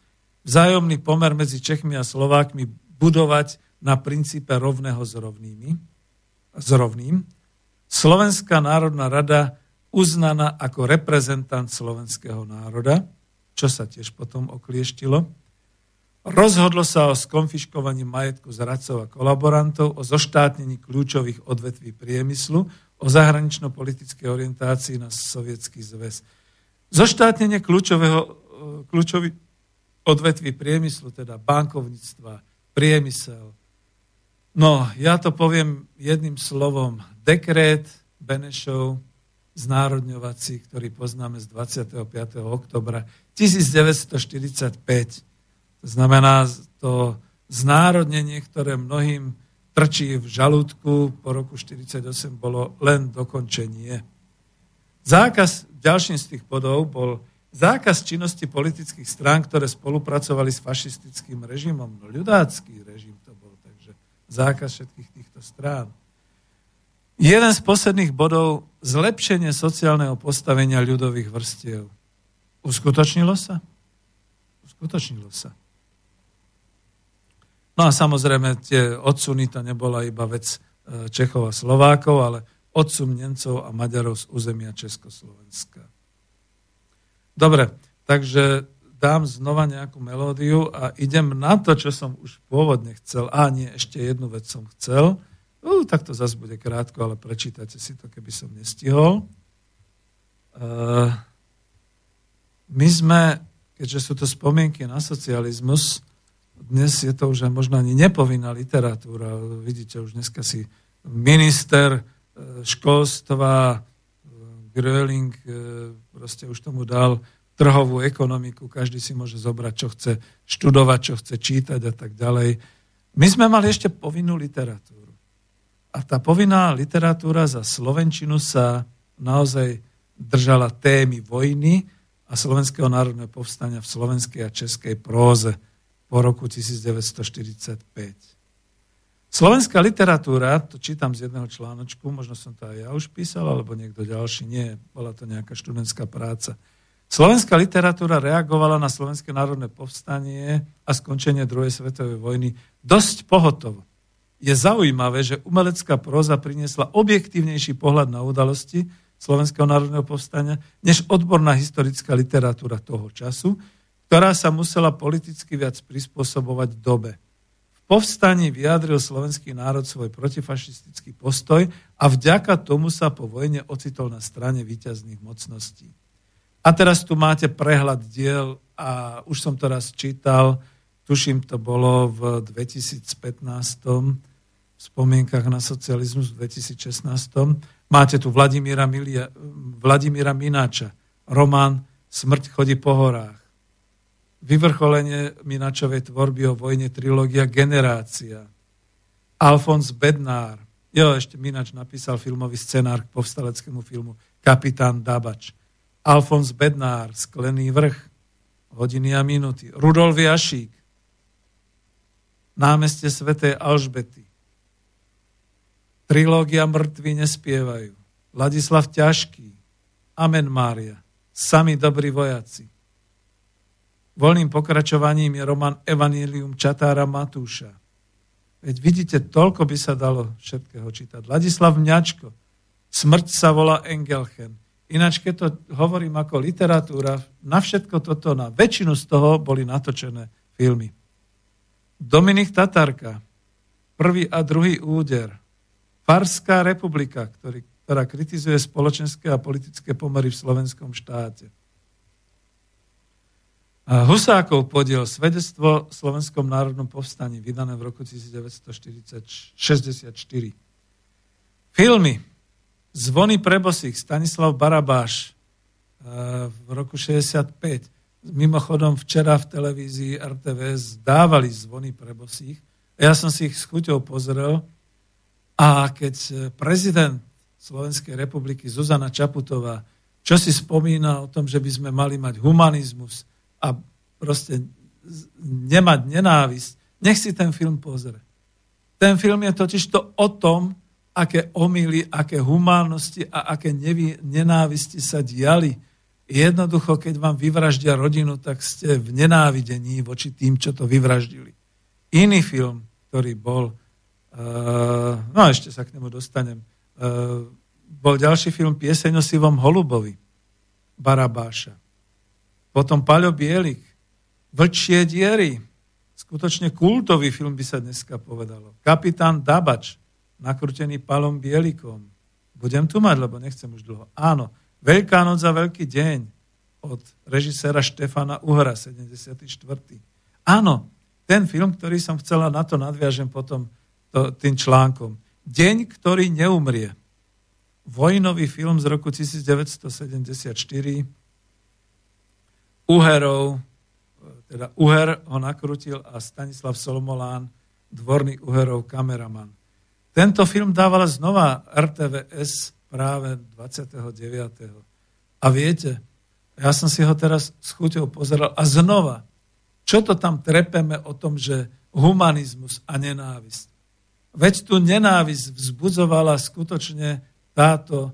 Speaker 1: vzájomný pomer medzi Čechmi a Slovákmi budovať na princípe rovného s, rovnými, s rovným. Slovenská národná rada uznaná ako reprezentant slovenského národa, čo sa tiež potom oklieštilo. Rozhodlo sa o skonfiškovaní majetku zradcov a kolaborantov, o zoštátnení kľúčových odvetví priemyslu, o zahranično-politickej orientácii na sovietský zväz. Zoštátnenie kľúčového, kľúčových odvetví priemyslu, teda bankovníctva, priemysel. No, ja to poviem jedným slovom. Dekret Benešov znárodňovací, ktorý poznáme z 25. oktobra 1945. To znamená to znárodnenie, ktoré mnohým trčí v žalúdku po roku 1948, bolo len dokončenie. Zákaz, ďalším z tých bodov bol zákaz činnosti politických strán, ktoré spolupracovali s fašistickým režimom. No ľudácký režim to bol, takže zákaz všetkých týchto strán. Jeden z posledných bodov zlepšenie sociálneho postavenia ľudových vrstiev. Uskutočnilo sa? Uskutočnilo sa. No a samozrejme tie odsuny to nebola iba vec e, Čechov a Slovákov, ale odsun Nemcov a Maďarov z územia Československa. Dobre, takže dám znova nejakú melódiu a idem na to, čo som už pôvodne chcel. A nie, ešte jednu vec som chcel. Uh, tak to zase bude krátko, ale prečítajte si to, keby som nestihol. Uh, my sme, keďže sú to spomienky na socializmus, dnes je to už možno ani nepovinná literatúra. Vidíte, už dneska si minister e, školstva e, Gröling proste už tomu dal trhovú ekonomiku, každý si môže zobrať, čo chce študovať, čo chce čítať a tak ďalej. My sme mali ešte povinnú literatúru. A tá povinná literatúra za Slovenčinu sa naozaj držala témy vojny a Slovenského národného povstania v slovenskej a českej próze po roku 1945. Slovenská literatúra, to čítam z jedného článočku, možno som to aj ja už písal, alebo niekto ďalší, nie, bola to nejaká študentská práca. Slovenská literatúra reagovala na Slovenské národné povstanie a skončenie druhej svetovej vojny dosť pohotovo je zaujímavé, že umelecká próza priniesla objektívnejší pohľad na udalosti Slovenského národného povstania, než odborná historická literatúra toho času, ktorá sa musela politicky viac prispôsobovať dobe. V povstaní vyjadril slovenský národ svoj protifašistický postoj a vďaka tomu sa po vojne ocitol na strane výťazných mocností. A teraz tu máte prehľad diel a už som to raz čítal, tuším to bolo v 2015 v spomienkach na socializmus v 2016. Máte tu Vladimíra, Milia, Vladimíra Mináča, román Smrť chodí po horách. Vyvrcholenie Mináčovej tvorby o vojne trilógia Generácia. Alfons Bednár. Jo, ešte Mináč napísal filmový scenár k povstaleckému filmu Kapitán Dabač. Alfons Bednár, Sklený vrch, Hodiny a minúty. Rudolf Jašík, námestie svätej Alžbety. Trilógia mŕtvi nespievajú. Ladislav Ťažký, Amen Mária, sami dobrí vojaci. Voľným pokračovaním je roman Evangelium Čatára Matúša. Veď vidíte, toľko by sa dalo všetkého čítať. Ladislav Mňačko, Smrť sa volá Engelchen. Ináč, keď to hovorím ako literatúra, na všetko toto, na väčšinu z toho boli natočené filmy. Dominik Tatarka, prvý a druhý úder, Farská republika, ktorý, ktorá kritizuje spoločenské a politické pomery v slovenskom štáte. A Husákov podiel svedectvo v Slovenskom národnom povstaní, vydané v roku 1964. Filmy Zvony prebosých, Stanislav Barabáš eh, v roku 65. Mimochodom včera v televízii RTVS dávali zvony prebosých. Ja som si ich s chuťou pozrel a keď prezident Slovenskej republiky Zuzana Čaputová, čo si spomína o tom, že by sme mali mať humanizmus a proste nemať nenávisť, nech si ten film pozrie. Ten film je totiž to o tom, aké omily, aké humánnosti a aké nenávisti sa diali. Jednoducho, keď vám vyvraždia rodinu, tak ste v nenávidení voči tým, čo to vyvraždili. Iný film, ktorý bol Eh, no ešte sa k nemu dostanem. Eh, bol ďalší film Pieseň o sivom holubovi, Barabáša. Potom Paľo Bielik, Vlčie diery, skutočne kultový film by sa dneska povedalo. Kapitán Dabač, nakrútený Palom Bielikom. Budem tu mať, lebo nechcem už dlho. Áno, Veľká noc a Veľký deň od režiséra Štefana Uhra, 74. Áno, ten film, ktorý som chcela, na to nadviažem potom to, tým článkom. Deň, ktorý neumrie. Vojnový film z roku 1974. Uherov, teda Uher ho nakrutil a Stanislav Solomolán, dvorný Uherov kameraman. Tento film dávala znova RTVS práve 29. A viete, ja som si ho teraz s chuťou pozeral a znova, čo to tam trepeme o tom, že humanizmus a nenávisť. Veď tu nenávisť vzbudzovala skutočne táto e,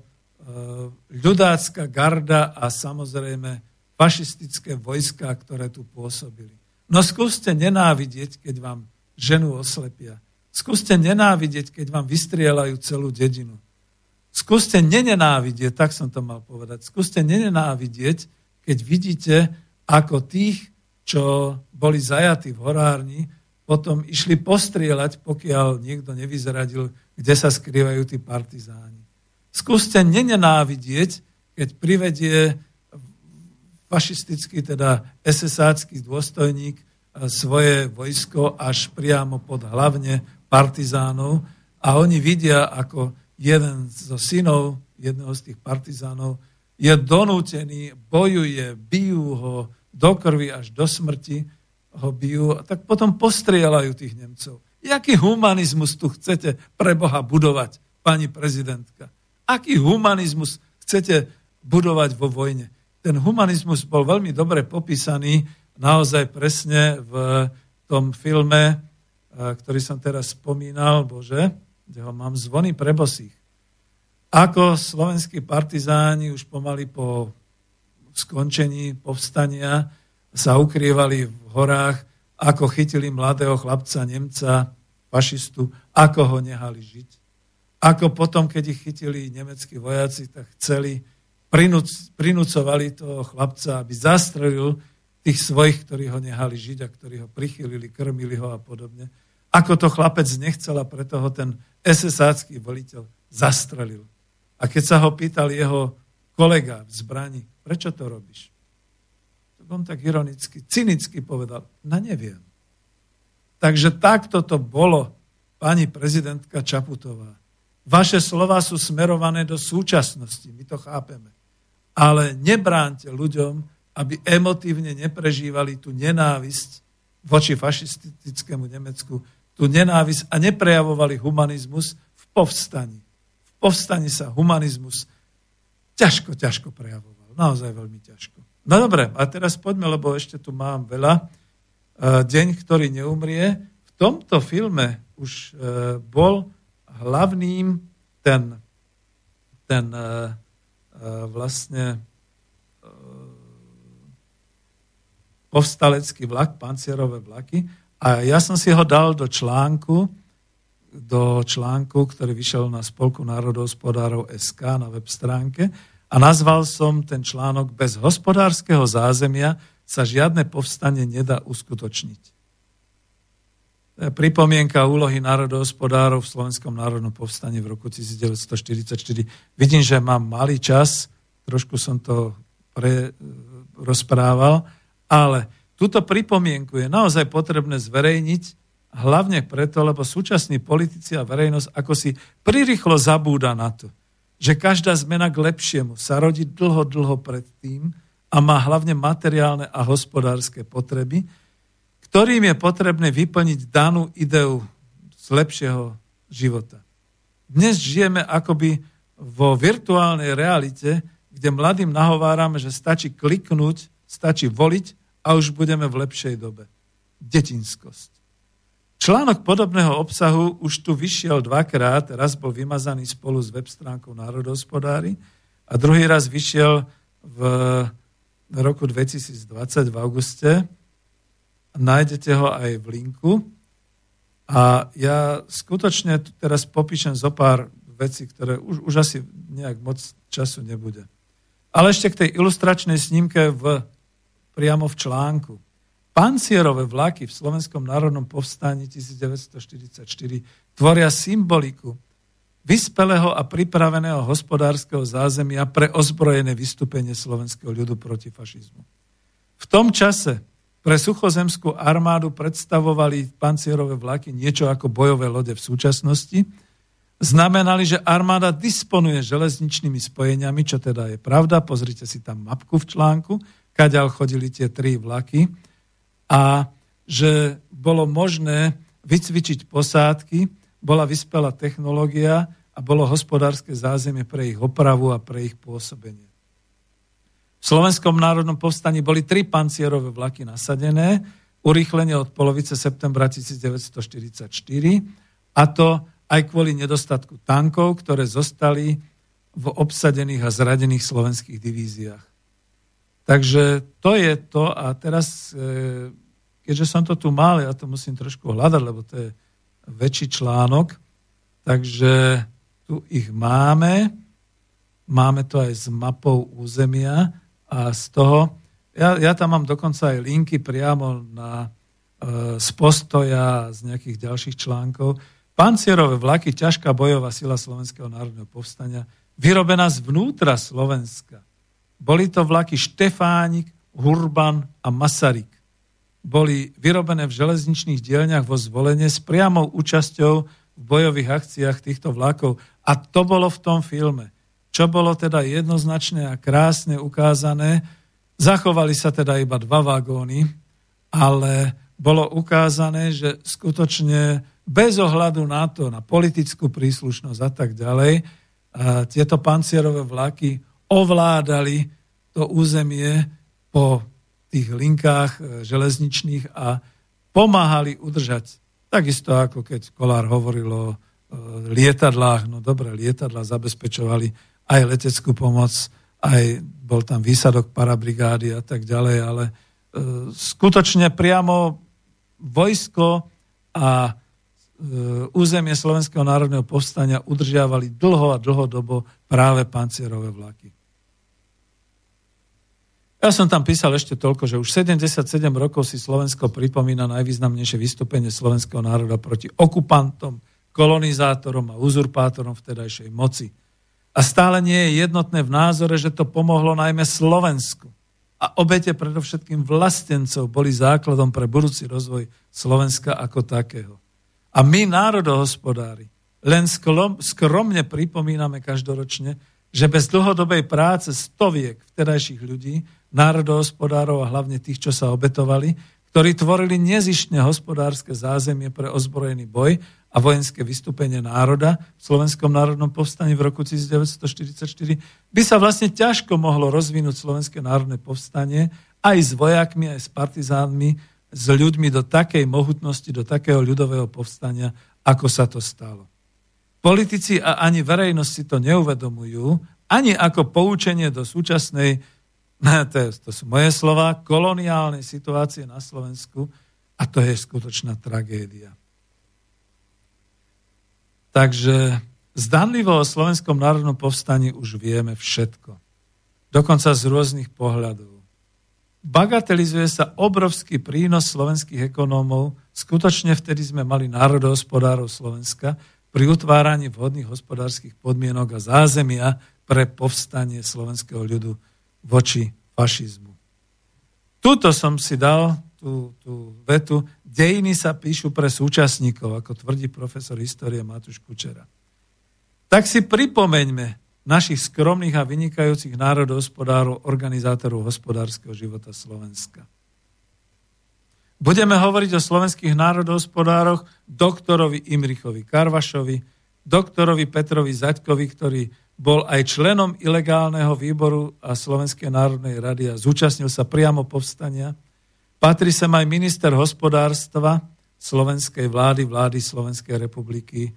Speaker 1: ľudácka garda a samozrejme fašistické vojska, ktoré tu pôsobili. No skúste nenávidieť, keď vám ženu oslepia. Skúste nenávidieť, keď vám vystrielajú celú dedinu. Skúste nenenávidieť, tak som to mal povedať, skúste nenenávidieť, keď vidíte, ako tých, čo boli zajatí v horárni, potom išli postrieľať, pokiaľ niekto nevyzradil, kde sa skrývajú tí partizáni. Skúste nenenávidieť, keď privedie fašistický, teda SS-ácky dôstojník e, svoje vojsko až priamo pod hlavne partizánov a oni vidia, ako jeden zo synov jedného z tých partizánov je donútený, bojuje, bijú ho do krvi až do smrti ho bijú, tak potom postrieľajú tých Nemcov. Jaký humanizmus tu chcete pre Boha budovať, pani prezidentka? Aký humanizmus chcete budovať vo vojne? Ten humanizmus bol veľmi dobre popísaný naozaj presne v tom filme, eh, ktorý som teraz spomínal, Bože, kde ho mám, Zvony pre bosých. Ako slovenskí partizáni už pomaly po skončení povstania sa ukrývali v horách, ako chytili mladého chlapca Nemca, fašistu, ako ho nehali žiť. Ako potom, keď ich chytili nemeckí vojaci, tak chceli, prinúc, prinúcovali toho chlapca, aby zastrelil tých svojich, ktorí ho nehali žiť a ktorí ho prichylili, krmili ho a podobne. Ako to chlapec nechcel a preto ho ten SS-ácky voliteľ zastrelil. A keď sa ho pýtal jeho kolega v zbrani, prečo to robíš? on tak ironicky, cynicky povedal, na neviem. Takže takto to bolo, pani prezidentka Čaputová. Vaše slova sú smerované do súčasnosti, my to chápeme. Ale nebránte ľuďom, aby emotívne neprežívali tú nenávisť voči fašistickému Nemecku, tú nenávisť a neprejavovali humanizmus v povstani. V povstani sa humanizmus ťažko, ťažko prejavoval. Naozaj veľmi ťažko. No dobre, a teraz poďme, lebo ešte tu mám veľa. E, deň, ktorý neumrie. V tomto filme už e, bol hlavným ten, ten e, vlastne povstalecký vlak, pancierové vlaky. A ja som si ho dal do článku, do článku, ktorý vyšiel na Spolku národohospodárov SK na web stránke a nazval som ten článok Bez hospodárskeho zázemia sa žiadne povstanie nedá uskutočniť. Pripomienka úlohy národohospodárov v Slovenskom národnom povstaní v roku 1944. Vidím, že mám malý čas, trošku som to pre, rozprával, ale túto pripomienku je naozaj potrebné zverejniť Hlavne preto, lebo súčasní politici a verejnosť ako si prirýchlo zabúda na to, že každá zmena k lepšiemu sa rodí dlho, dlho predtým a má hlavne materiálne a hospodárske potreby, ktorým je potrebné vyplniť danú ideu z lepšieho života. Dnes žijeme akoby vo virtuálnej realite, kde mladým nahovárame, že stačí kliknúť, stačí voliť a už budeme v lepšej dobe. Detinskosť. Článok podobného obsahu už tu vyšiel dvakrát, raz bol vymazaný spolu s web stránkou Národospodári a druhý raz vyšiel v roku 2020 v auguste. Nájdete ho aj v linku. A ja skutočne teraz popíšem zo pár vecí, ktoré už, už asi nejak moc času nebude. Ale ešte k tej ilustračnej snímke v, priamo v článku. Pancierové vlaky v Slovenskom národnom povstání 1944 tvoria symboliku vyspelého a pripraveného hospodárskeho zázemia pre ozbrojené vystúpenie slovenského ľudu proti fašizmu. V tom čase pre suchozemskú armádu predstavovali pancierové vlaky niečo ako bojové lode v súčasnosti. Znamenali, že armáda disponuje železničnými spojeniami, čo teda je pravda. Pozrite si tam mapku v článku, kaďal chodili tie tri vlaky a že bolo možné vycvičiť posádky, bola vyspelá technológia a bolo hospodárske zázemie pre ich opravu a pre ich pôsobenie. V Slovenskom národnom povstaní boli tri pancierové vlaky nasadené, urýchlenie od polovice septembra 1944, a to aj kvôli nedostatku tankov, ktoré zostali v obsadených a zradených slovenských divíziách. Takže to je to a teraz, e, keďže som to tu mal, ja to musím trošku hľadať, lebo to je väčší článok, takže tu ich máme, máme to aj s mapou územia a z toho, ja, ja tam mám dokonca aj linky priamo na, e, z postoja, z nejakých ďalších článkov. Pancierové vlaky, ťažká bojová sila Slovenského národného povstania, vyrobená zvnútra Slovenska boli to vlaky Štefánik, Hurban a Masaryk. Boli vyrobené v železničných dielňach vo zvolenie s priamou účasťou v bojových akciách týchto vlakov. A to bolo v tom filme. Čo bolo teda jednoznačne a krásne ukázané, zachovali sa teda iba dva vagóny, ale bolo ukázané, že skutočne bez ohľadu na to, na politickú príslušnosť a tak ďalej, tieto pancierové vlaky ovládali to územie po tých linkách e, železničných a pomáhali udržať. Takisto ako keď Kolár hovoril o e, lietadlách, no dobre, lietadla zabezpečovali aj leteckú pomoc, aj bol tam výsadok parabrigády a tak ďalej, ale e, skutočne priamo vojsko a územie Slovenského národného povstania udržiavali dlho a dlhodobo práve pancierové vlaky. Ja som tam písal ešte toľko, že už 77 rokov si Slovensko pripomína najvýznamnejšie vystúpenie slovenského národa proti okupantom, kolonizátorom a uzurpátorom vtedajšej moci. A stále nie je jednotné v názore, že to pomohlo najmä Slovensku. A obete predovšetkým vlastencov boli základom pre budúci rozvoj Slovenska ako takého. A my, národohospodári, len skromne pripomíname každoročne, že bez dlhodobej práce stoviek vtedajších ľudí národohospodárov a hlavne tých, čo sa obetovali, ktorí tvorili nezištne hospodárske zázemie pre ozbrojený boj a vojenské vystúpenie národa v Slovenskom národnom povstaní v roku 1944, by sa vlastne ťažko mohlo rozvinúť Slovenské národné povstanie aj s vojakmi, aj s partizánmi s ľuďmi do takej mohutnosti, do takého ľudového povstania, ako sa to stalo. Politici a ani verejnosť si to neuvedomujú, ani ako poučenie do súčasnej, to, je, to sú moje slova, koloniálnej situácie na Slovensku a to je skutočná tragédia. Takže zdanlivo o slovenskom národnom povstaní už vieme všetko. Dokonca z rôznych pohľadov. Bagatelizuje sa obrovský prínos slovenských ekonómov. Skutočne vtedy sme mali národohospodárov Slovenska pri utváraní vhodných hospodárskych podmienok a zázemia pre povstanie slovenského ľudu voči fašizmu. Tuto som si dal tú, tú vetu. Dejiny sa píšu pre súčasníkov, ako tvrdí profesor histórie Matúš Kučera. Tak si pripomeňme, našich skromných a vynikajúcich národohospodárov, organizátorov hospodárskeho života Slovenska. Budeme hovoriť o slovenských národohospodároch doktorovi Imrichovi Karvašovi, doktorovi Petrovi Zaďkovi, ktorý bol aj členom ilegálneho výboru a Slovenskej národnej rady a zúčastnil sa priamo povstania. Patrí sem aj minister hospodárstva slovenskej vlády, vlády Slovenskej republiky e,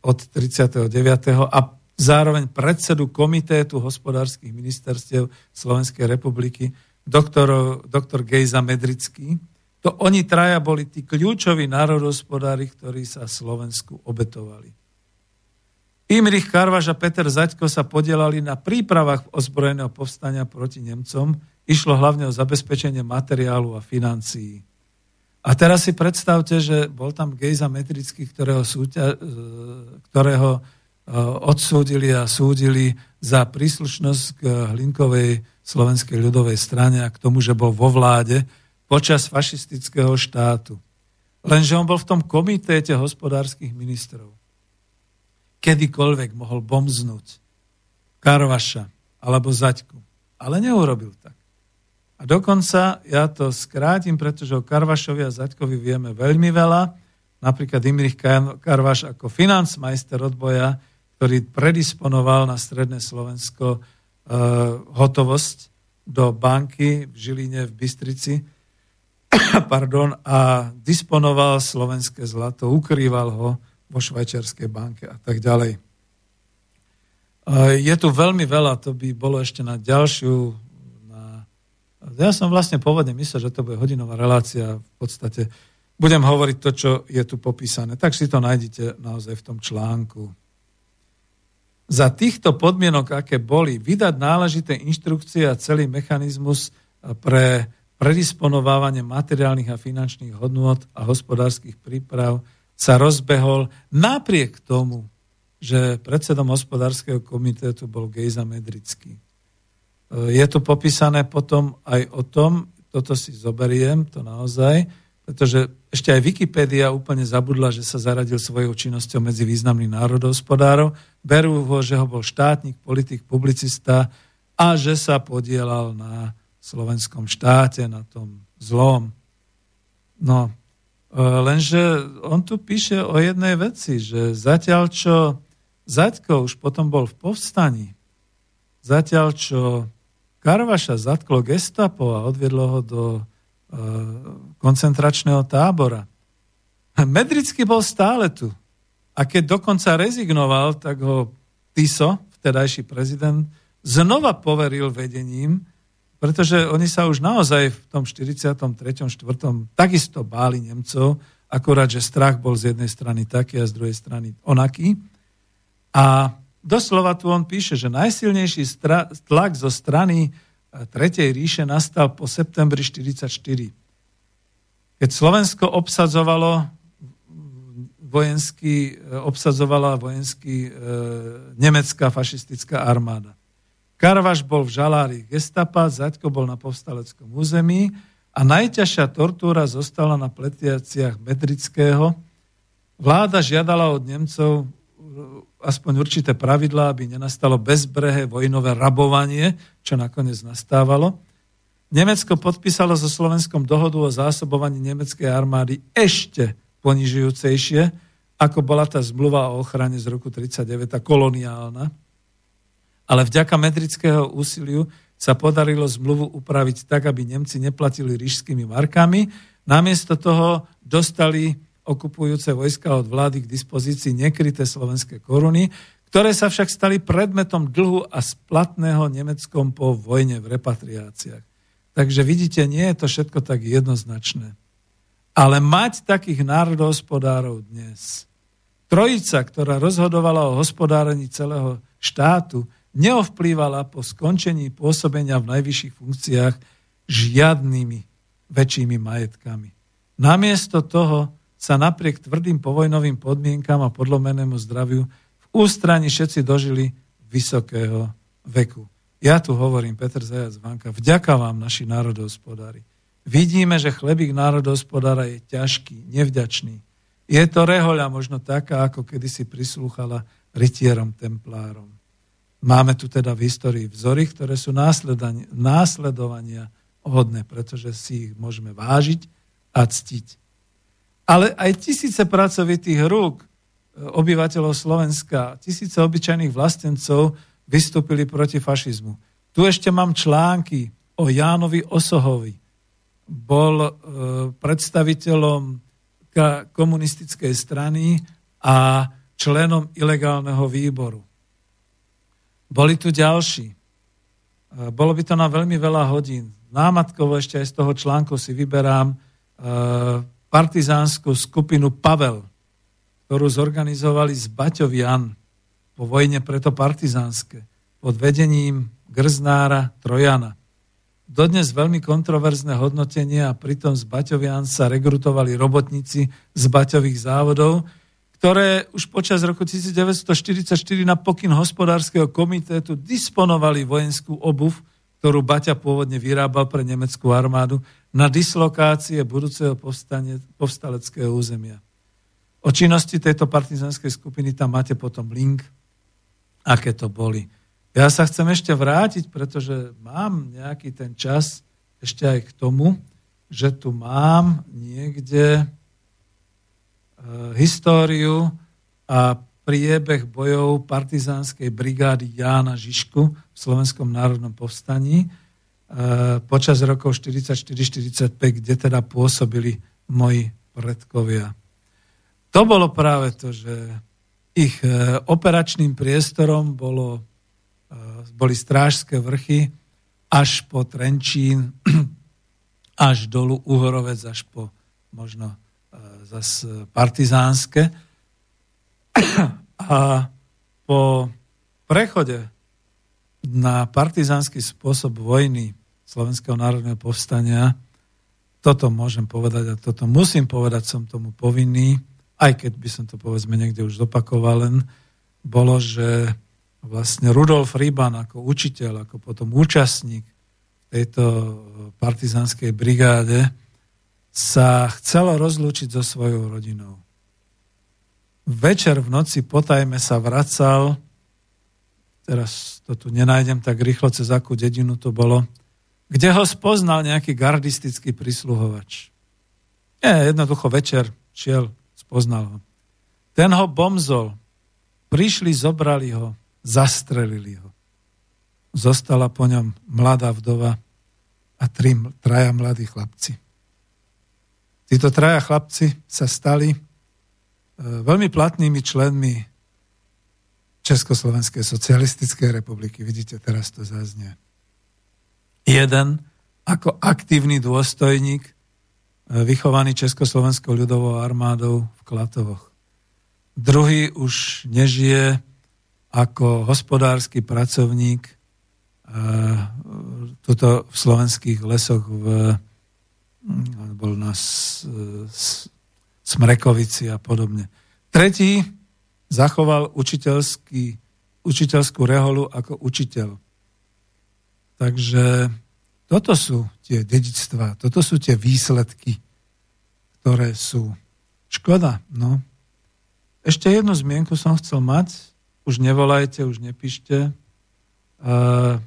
Speaker 1: od 39. a zároveň predsedu komitétu hospodárskych ministerstiev Slovenskej republiky, doktor, doktor Gejza Medrický. To oni traja boli tí kľúčoví národospodári, ktorí sa Slovensku obetovali. Imrich Karvaš a Peter Zaďko sa podielali na prípravách ozbrojeného povstania proti Nemcom. Išlo hlavne o zabezpečenie materiálu a financií. A teraz si predstavte, že bol tam Gejza Metrický, ktorého, súťa, ktorého Eh, odsúdili a súdili za príslušnosť k Hlinkovej slovenskej ľudovej strane a k tomu, že bol vo vláde počas fašistického štátu. Lenže on bol v tom komitéte hospodárskych ministrov. Kedykoľvek mohol bomznúť Karvaša alebo Zaďku. Ale neurobil tak. A dokonca, ja to skrátim, pretože o Karvašovi a Zaďkovi vieme veľmi veľa. Napríklad Imrich Karvaš ako financmajster odboja ktorý predisponoval na Stredné Slovensko uh, hotovosť do banky v Žiline v Bystrici pardon, a disponoval slovenské zlato, ukrýval ho vo švajčiarskej banke a tak ďalej. Je tu veľmi veľa, to by bolo ešte na ďalšiu na... ja som vlastne pôvodne myslel, že to bude hodinová relácia, v podstate budem hovoriť to, čo je tu popísané. Tak si to nájdete naozaj v tom článku za týchto podmienok, aké boli, vydať náležité inštrukcie a celý mechanizmus pre predisponovávanie materiálnych a finančných hodnôt a hospodárskych príprav sa rozbehol napriek tomu, že predsedom hospodárskeho komitétu bol Gejza Medrický. Je tu popísané potom aj o tom, toto si zoberiem, to naozaj, pretože ešte aj Wikipédia úplne zabudla, že sa zaradil svojou činnosťou medzi významných národohospodárov. Berú ho, že ho bol štátnik, politik, publicista a že sa podielal na slovenskom štáte, na tom zlom. No, e, lenže on tu píše o jednej veci, že zatiaľ čo Zaďko už potom bol v povstaní, zatiaľ čo Karvaša zatklo gestapo a odviedlo ho do Eh, koncentračného tábora. Medrický bol stále tu. A keď dokonca rezignoval, tak ho Tiso, vtedajší prezident, znova poveril vedením, pretože oni sa už naozaj v tom 43. 4. takisto báli Nemcov, akorát, že strach bol z jednej strany taký a z druhej strany onaký. A doslova tu on píše, že najsilnejší tlak zo strany Tretej ríše nastal po septembri 1944. Keď Slovensko obsadzovalo vojenský, obsadzovala vojenský e, nemecká fašistická armáda. Karvaš bol v žalári gestapa, Zaďko bol na povstaleckom území a najťažšia tortúra zostala na pletiaciach Medrického. Vláda žiadala od Nemcov aspoň určité pravidlá, aby nenastalo bezbrehé vojnové rabovanie, čo nakoniec nastávalo. Nemecko podpísalo so Slovenskom dohodu o zásobovaní nemeckej armády ešte ponižujúcejšie, ako bola tá zmluva o ochrane z roku 39, tá koloniálna. Ale vďaka medrického úsiliu sa podarilo zmluvu upraviť tak, aby Nemci neplatili rížskými markami. Namiesto toho dostali okupujúce vojska od vlády k dispozícii nekryté slovenské koruny, ktoré sa však stali predmetom dlhu a splatného Nemeckom po vojne v repatriáciách. Takže vidíte, nie je to všetko tak jednoznačné. Ale mať takých národohospodárov dnes, trojica, ktorá rozhodovala o hospodárení celého štátu, neovplývala po skončení pôsobenia v najvyšších funkciách žiadnymi väčšími majetkami. Namiesto toho sa napriek tvrdým povojnovým podmienkam a podlomenému zdraviu v ústrani všetci dožili vysokého veku. Ja tu hovorím, Peter Zajac Vanka, vďaka vám, naši národohospodári. Vidíme, že chlebík národohospodára je ťažký, nevďačný. Je to rehoľa možno taká, ako kedysi prislúchala rytierom templárom. Máme tu teda v histórii vzory, ktoré sú následovania hodné, pretože si ich môžeme vážiť a ctiť. Ale aj tisíce pracovitých rúk e, obyvateľov Slovenska, tisíce obyčajných vlastencov vystúpili proti fašizmu. Tu ešte mám články o Jánovi Osohovi. Bol e, predstaviteľom komunistickej strany a členom ilegálneho výboru. Boli tu ďalší. E, bolo by to na veľmi veľa hodín. Námatkovo ešte aj z toho článku si vyberám e, partizánsku skupinu Pavel, ktorú zorganizovali z Baťovian po vojne preto partizánske pod vedením Grznára Trojana. Dodnes veľmi kontroverzné hodnotenie a pritom z Baťovian sa rekrutovali robotníci z Baťových závodov, ktoré už počas roku 1944 na pokyn hospodárskeho komitétu disponovali vojenskú obuv, ktorú Baťa pôvodne vyrábal pre nemeckú armádu na dislokácie budúceho povstane, povstaleckého územia. O činnosti tejto partizanskej skupiny tam máte potom link, aké to boli. Ja sa chcem ešte vrátiť, pretože mám nejaký ten čas ešte aj k tomu, že tu mám niekde históriu a priebeh bojov partizánskej brigády Jána Žižku v Slovenskom národnom povstaní eh, počas rokov 44-45, kde teda pôsobili moji predkovia. To bolo práve to, že ich eh, operačným priestorom bolo, boli strážské vrchy až po Trenčín, až dolu Uhorovec, až po možno zase partizánske. A po prechode na partizánsky spôsob vojny Slovenského národného povstania, toto môžem povedať a toto musím povedať, som tomu povinný, aj keď by som to povedzme niekde už zopakoval len, bolo, že vlastne Rudolf Riban ako učiteľ, ako potom účastník tejto partizánskej brigáde sa chcelo rozlúčiť so svojou rodinou. Večer v noci potajme sa vracal, teraz to tu nenájdem tak rýchlo, cez akú dedinu to bolo, kde ho spoznal nejaký gardistický prisluhovač. Nie, jednoducho večer šiel, spoznal ho. Ten ho bomzol, prišli, zobrali ho, zastrelili ho. Zostala po ňom mladá vdova a tri, traja mladí chlapci. Títo traja chlapci sa stali e, veľmi platnými členmi Československej socialistickej republiky. Vidíte, teraz to zaznie. Jeden ako aktívny dôstojník e, vychovaný Československou ľudovou armádou v Klatovoch. Druhý už nežije ako hospodársky pracovník e, tuto v slovenských lesoch v bol na Smrekovici a podobne. Tretí zachoval učiteľský, učiteľskú reholu ako učiteľ. Takže toto sú tie dedictvá, toto sú tie výsledky, ktoré sú. Škoda, no. Ešte jednu zmienku som chcel mať, už nevolajte, už nepíšte. Uh,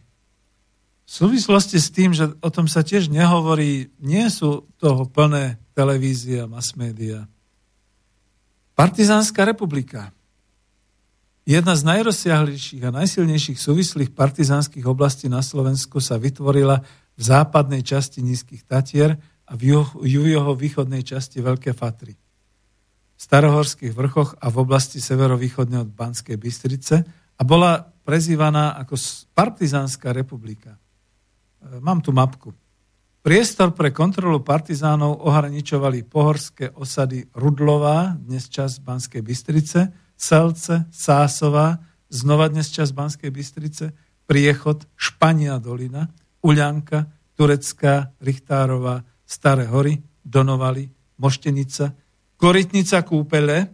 Speaker 1: v súvislosti s tým, že o tom sa tiež nehovorí, nie sú toho plné televízia, mass media. Partizánska republika. Jedna z najrozsiahlejších a najsilnejších súvislých partizánskych oblastí na Slovensku sa vytvorila v západnej časti Nízkych Tatier a v juho-východnej časti Veľké Fatry. V starohorských vrchoch a v oblasti severovýchodne od Banskej Bystrice a bola prezývaná ako Partizánska republika. Mám tu mapku. Priestor pre kontrolu partizánov ohraničovali pohorské osady Rudlová, dnes čas Banskej Bystrice, Selce, Sásová, znova dnes čas Banskej Bystrice, Priechod, Špania dolina, Uľanka, Turecká, Richtárová, Staré hory, Donovali, Moštenica, Korytnica kúpele,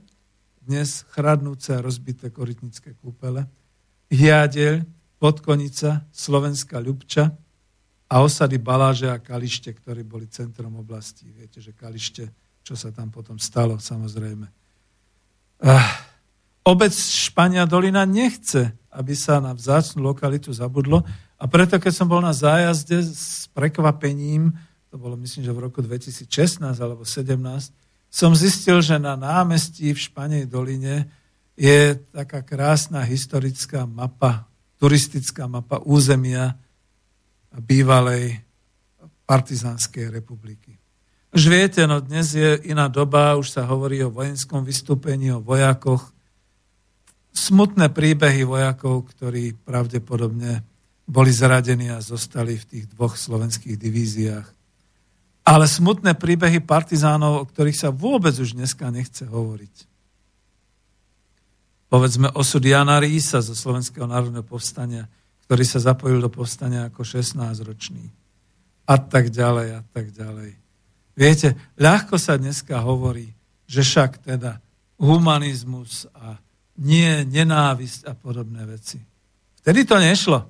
Speaker 1: dnes chradnúce a rozbité korytnické kúpele, Hiadeľ, Podkonica, Slovenská Ľubča a osady Baláže a Kalište, ktorí boli centrom oblasti. Viete, že Kalište, čo sa tam potom stalo, samozrejme. Ah, Obec Špania Dolina nechce, aby sa na vzácnú lokalitu zabudlo a preto, keď som bol na zájazde s prekvapením, to bolo myslím, že v roku 2016 alebo 2017, som zistil, že na námestí v Španej doline je taká krásna historická mapa, turistická mapa územia bývalej partizánskej republiky. Už viete, no dnes je iná doba, už sa hovorí o vojenskom vystúpení, o vojakoch, smutné príbehy vojakov, ktorí pravdepodobne boli zradení a zostali v tých dvoch slovenských divíziách. Ale smutné príbehy partizánov, o ktorých sa vôbec už dneska nechce hovoriť. Povedzme osud Jana Rísa zo Slovenského národného povstania, ktorý sa zapojil do povstania ako 16-ročný. A tak ďalej, a tak ďalej. Viete, ľahko sa dneska hovorí, že však teda humanizmus a nie nenávisť a podobné veci. Vtedy to nešlo.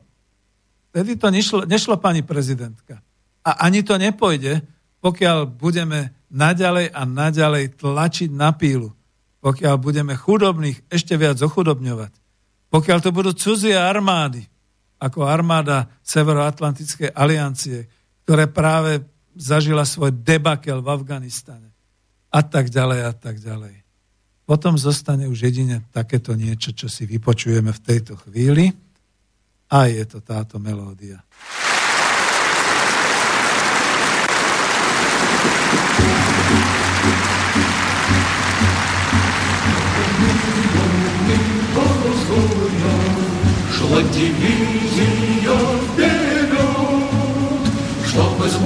Speaker 1: Vtedy to nešlo, nešlo pani prezidentka. A ani to nepojde, pokiaľ budeme naďalej a naďalej tlačiť na pílu. Pokiaľ budeme chudobných ešte viac ochudobňovať. Pokiaľ to budú cudzie armády, ako armáda Severoatlantickej aliancie, ktoré práve zažila svoj debakel v Afganistane. A tak ďalej, a tak ďalej. Potom zostane už jedine takéto niečo, čo si vypočujeme v tejto chvíli a je to táto melódia. Шла дивизия вперед, чтобы с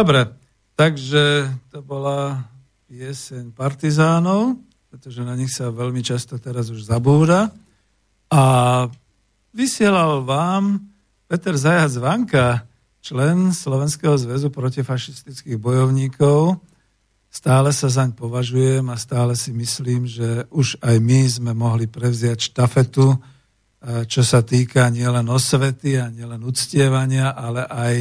Speaker 1: Dobre, takže to bola pieseň partizánov pretože na nich sa veľmi často teraz už zabúra. A vysielal vám Peter Zajac Vanka, člen Slovenského zväzu protifašistických bojovníkov. Stále sa zaň považujem a stále si myslím, že už aj my sme mohli prevziať štafetu, čo sa týka nielen osvety a nielen uctievania, ale aj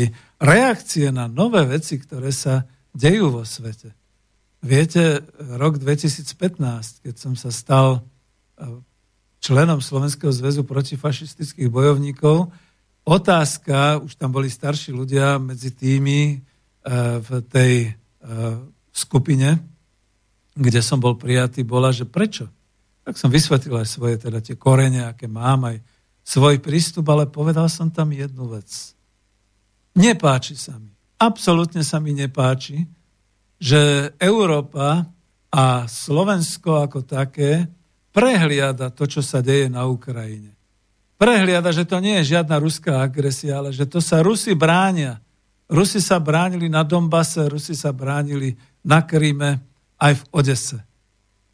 Speaker 1: reakcie na nové veci, ktoré sa dejú vo svete. Viete, rok 2015, keď som sa stal e, členom Slovenského zväzu protifašistických bojovníkov, otázka, už tam boli starší ľudia medzi tými e, v tej e, skupine, kde som bol prijatý, bola, že prečo? Tak som vysvetlil aj svoje teda tie korene, aké mám, aj svoj prístup, ale povedal som tam jednu vec. Nepáči sa mi. Absolútne sa mi nepáči, že Európa a Slovensko ako také prehliada to, čo sa deje na Ukrajine. Prehliada, že to nie je žiadna ruská agresia, ale že to sa Rusi bránia. Rusi sa bránili na Dombase, Rusi sa bránili na Kríme, aj v Odese.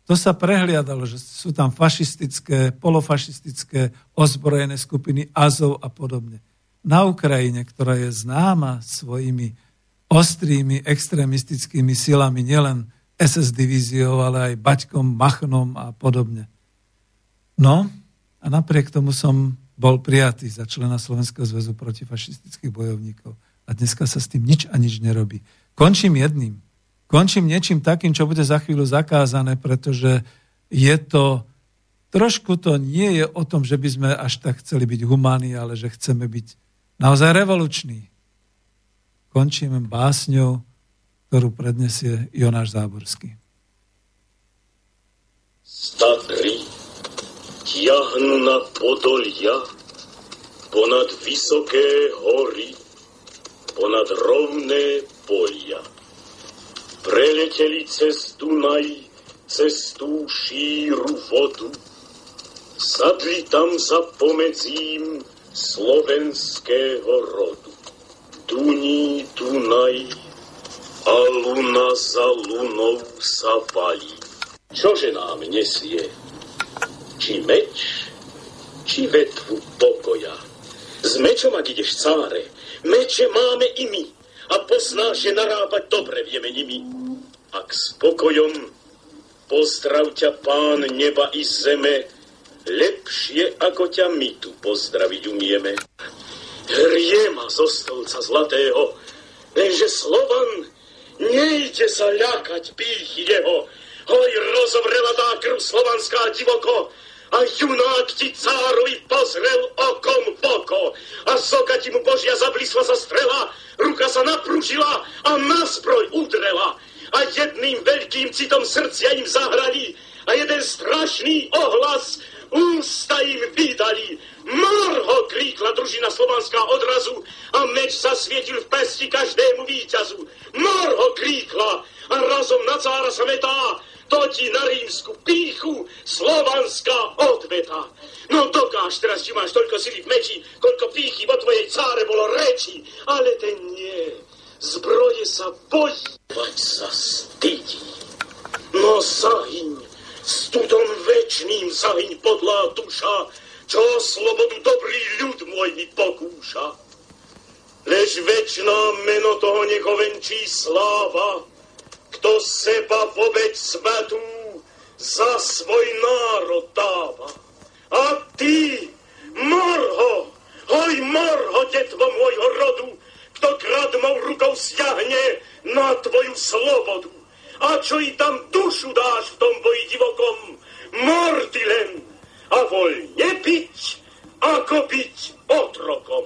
Speaker 1: To sa prehliadalo, že sú tam fašistické, polofašistické ozbrojené skupiny Azov a podobne. Na Ukrajine, ktorá je známa svojimi ostrými extrémistickými silami, nielen SS divíziou, ale aj Baťkom, Machnom a podobne. No a napriek tomu som bol prijatý za člena Slovenského zväzu protifašistických bojovníkov. A dneska sa s tým nič a nič nerobí. Končím jedným. Končím niečím takým, čo bude za chvíľu zakázané, pretože je to, trošku to nie je o tom, že by sme až tak chceli byť humáni, ale že chceme byť naozaj revoluční končíme básňou, ktorú prednesie Jonáš Záborský.
Speaker 5: Statry tiahnu na podolia, ponad vysoké hory, ponad rovné polia. Preleteli cez Dunaj, cez tú šíru vodu, sadli tam za pomedzím slovenského rodu. Tuní Dunaj a luna za lunou sa valí. Čože nám nesie? Či meč, či vetvu pokoja? S mečom, ak ideš, cáre, meče máme i my a poznáš, že narábať dobre vieme nimi. Ak s pokojom, pozdrav ťa pán neba i zeme, lepšie ako ťa my tu pozdraviť umieme. Hrie ma zo stolca zlatého, lenže Slovan, nejde sa ľakať pýchy jeho, hoj rozovrela tá krv slovanská divoko, a junák ti cárovi pozrel okom v oko a soka ti mu Božia zablísla za strela, ruka sa napružila a na zbroj udrela a jedným veľkým citom srdcia im zahrali a jeden strašný ohlas ústa im vydali. Morho, kríkla družina slovanská odrazu a meč sa svietil v pesti každému víťazu. Morho, kríkla a razom na cára sa metá, to ti na rímsku píchu slovanská odveta. No dokáž teraz, či máš toľko sily v meči, koľko píchy vo tvojej cáre bolo reči, ale ten nie. Zbroje sa bojí, vať sa stydí. No zahyň, tutom večným zahyň podlá duša, čo slobodu dobrý ľud môj mi pokúša. Lež večná meno toho nechovenčí sláva, kto seba vobeď svetú za svoj národ dáva. A ty, morho, hoj morho, detvo môjho rodu, kto kradmou rukou stiahne na tvoju slobodu. A čo i tam dušu dáš v tom boji divokom, morty len a voľne byť, ako byť otrokom.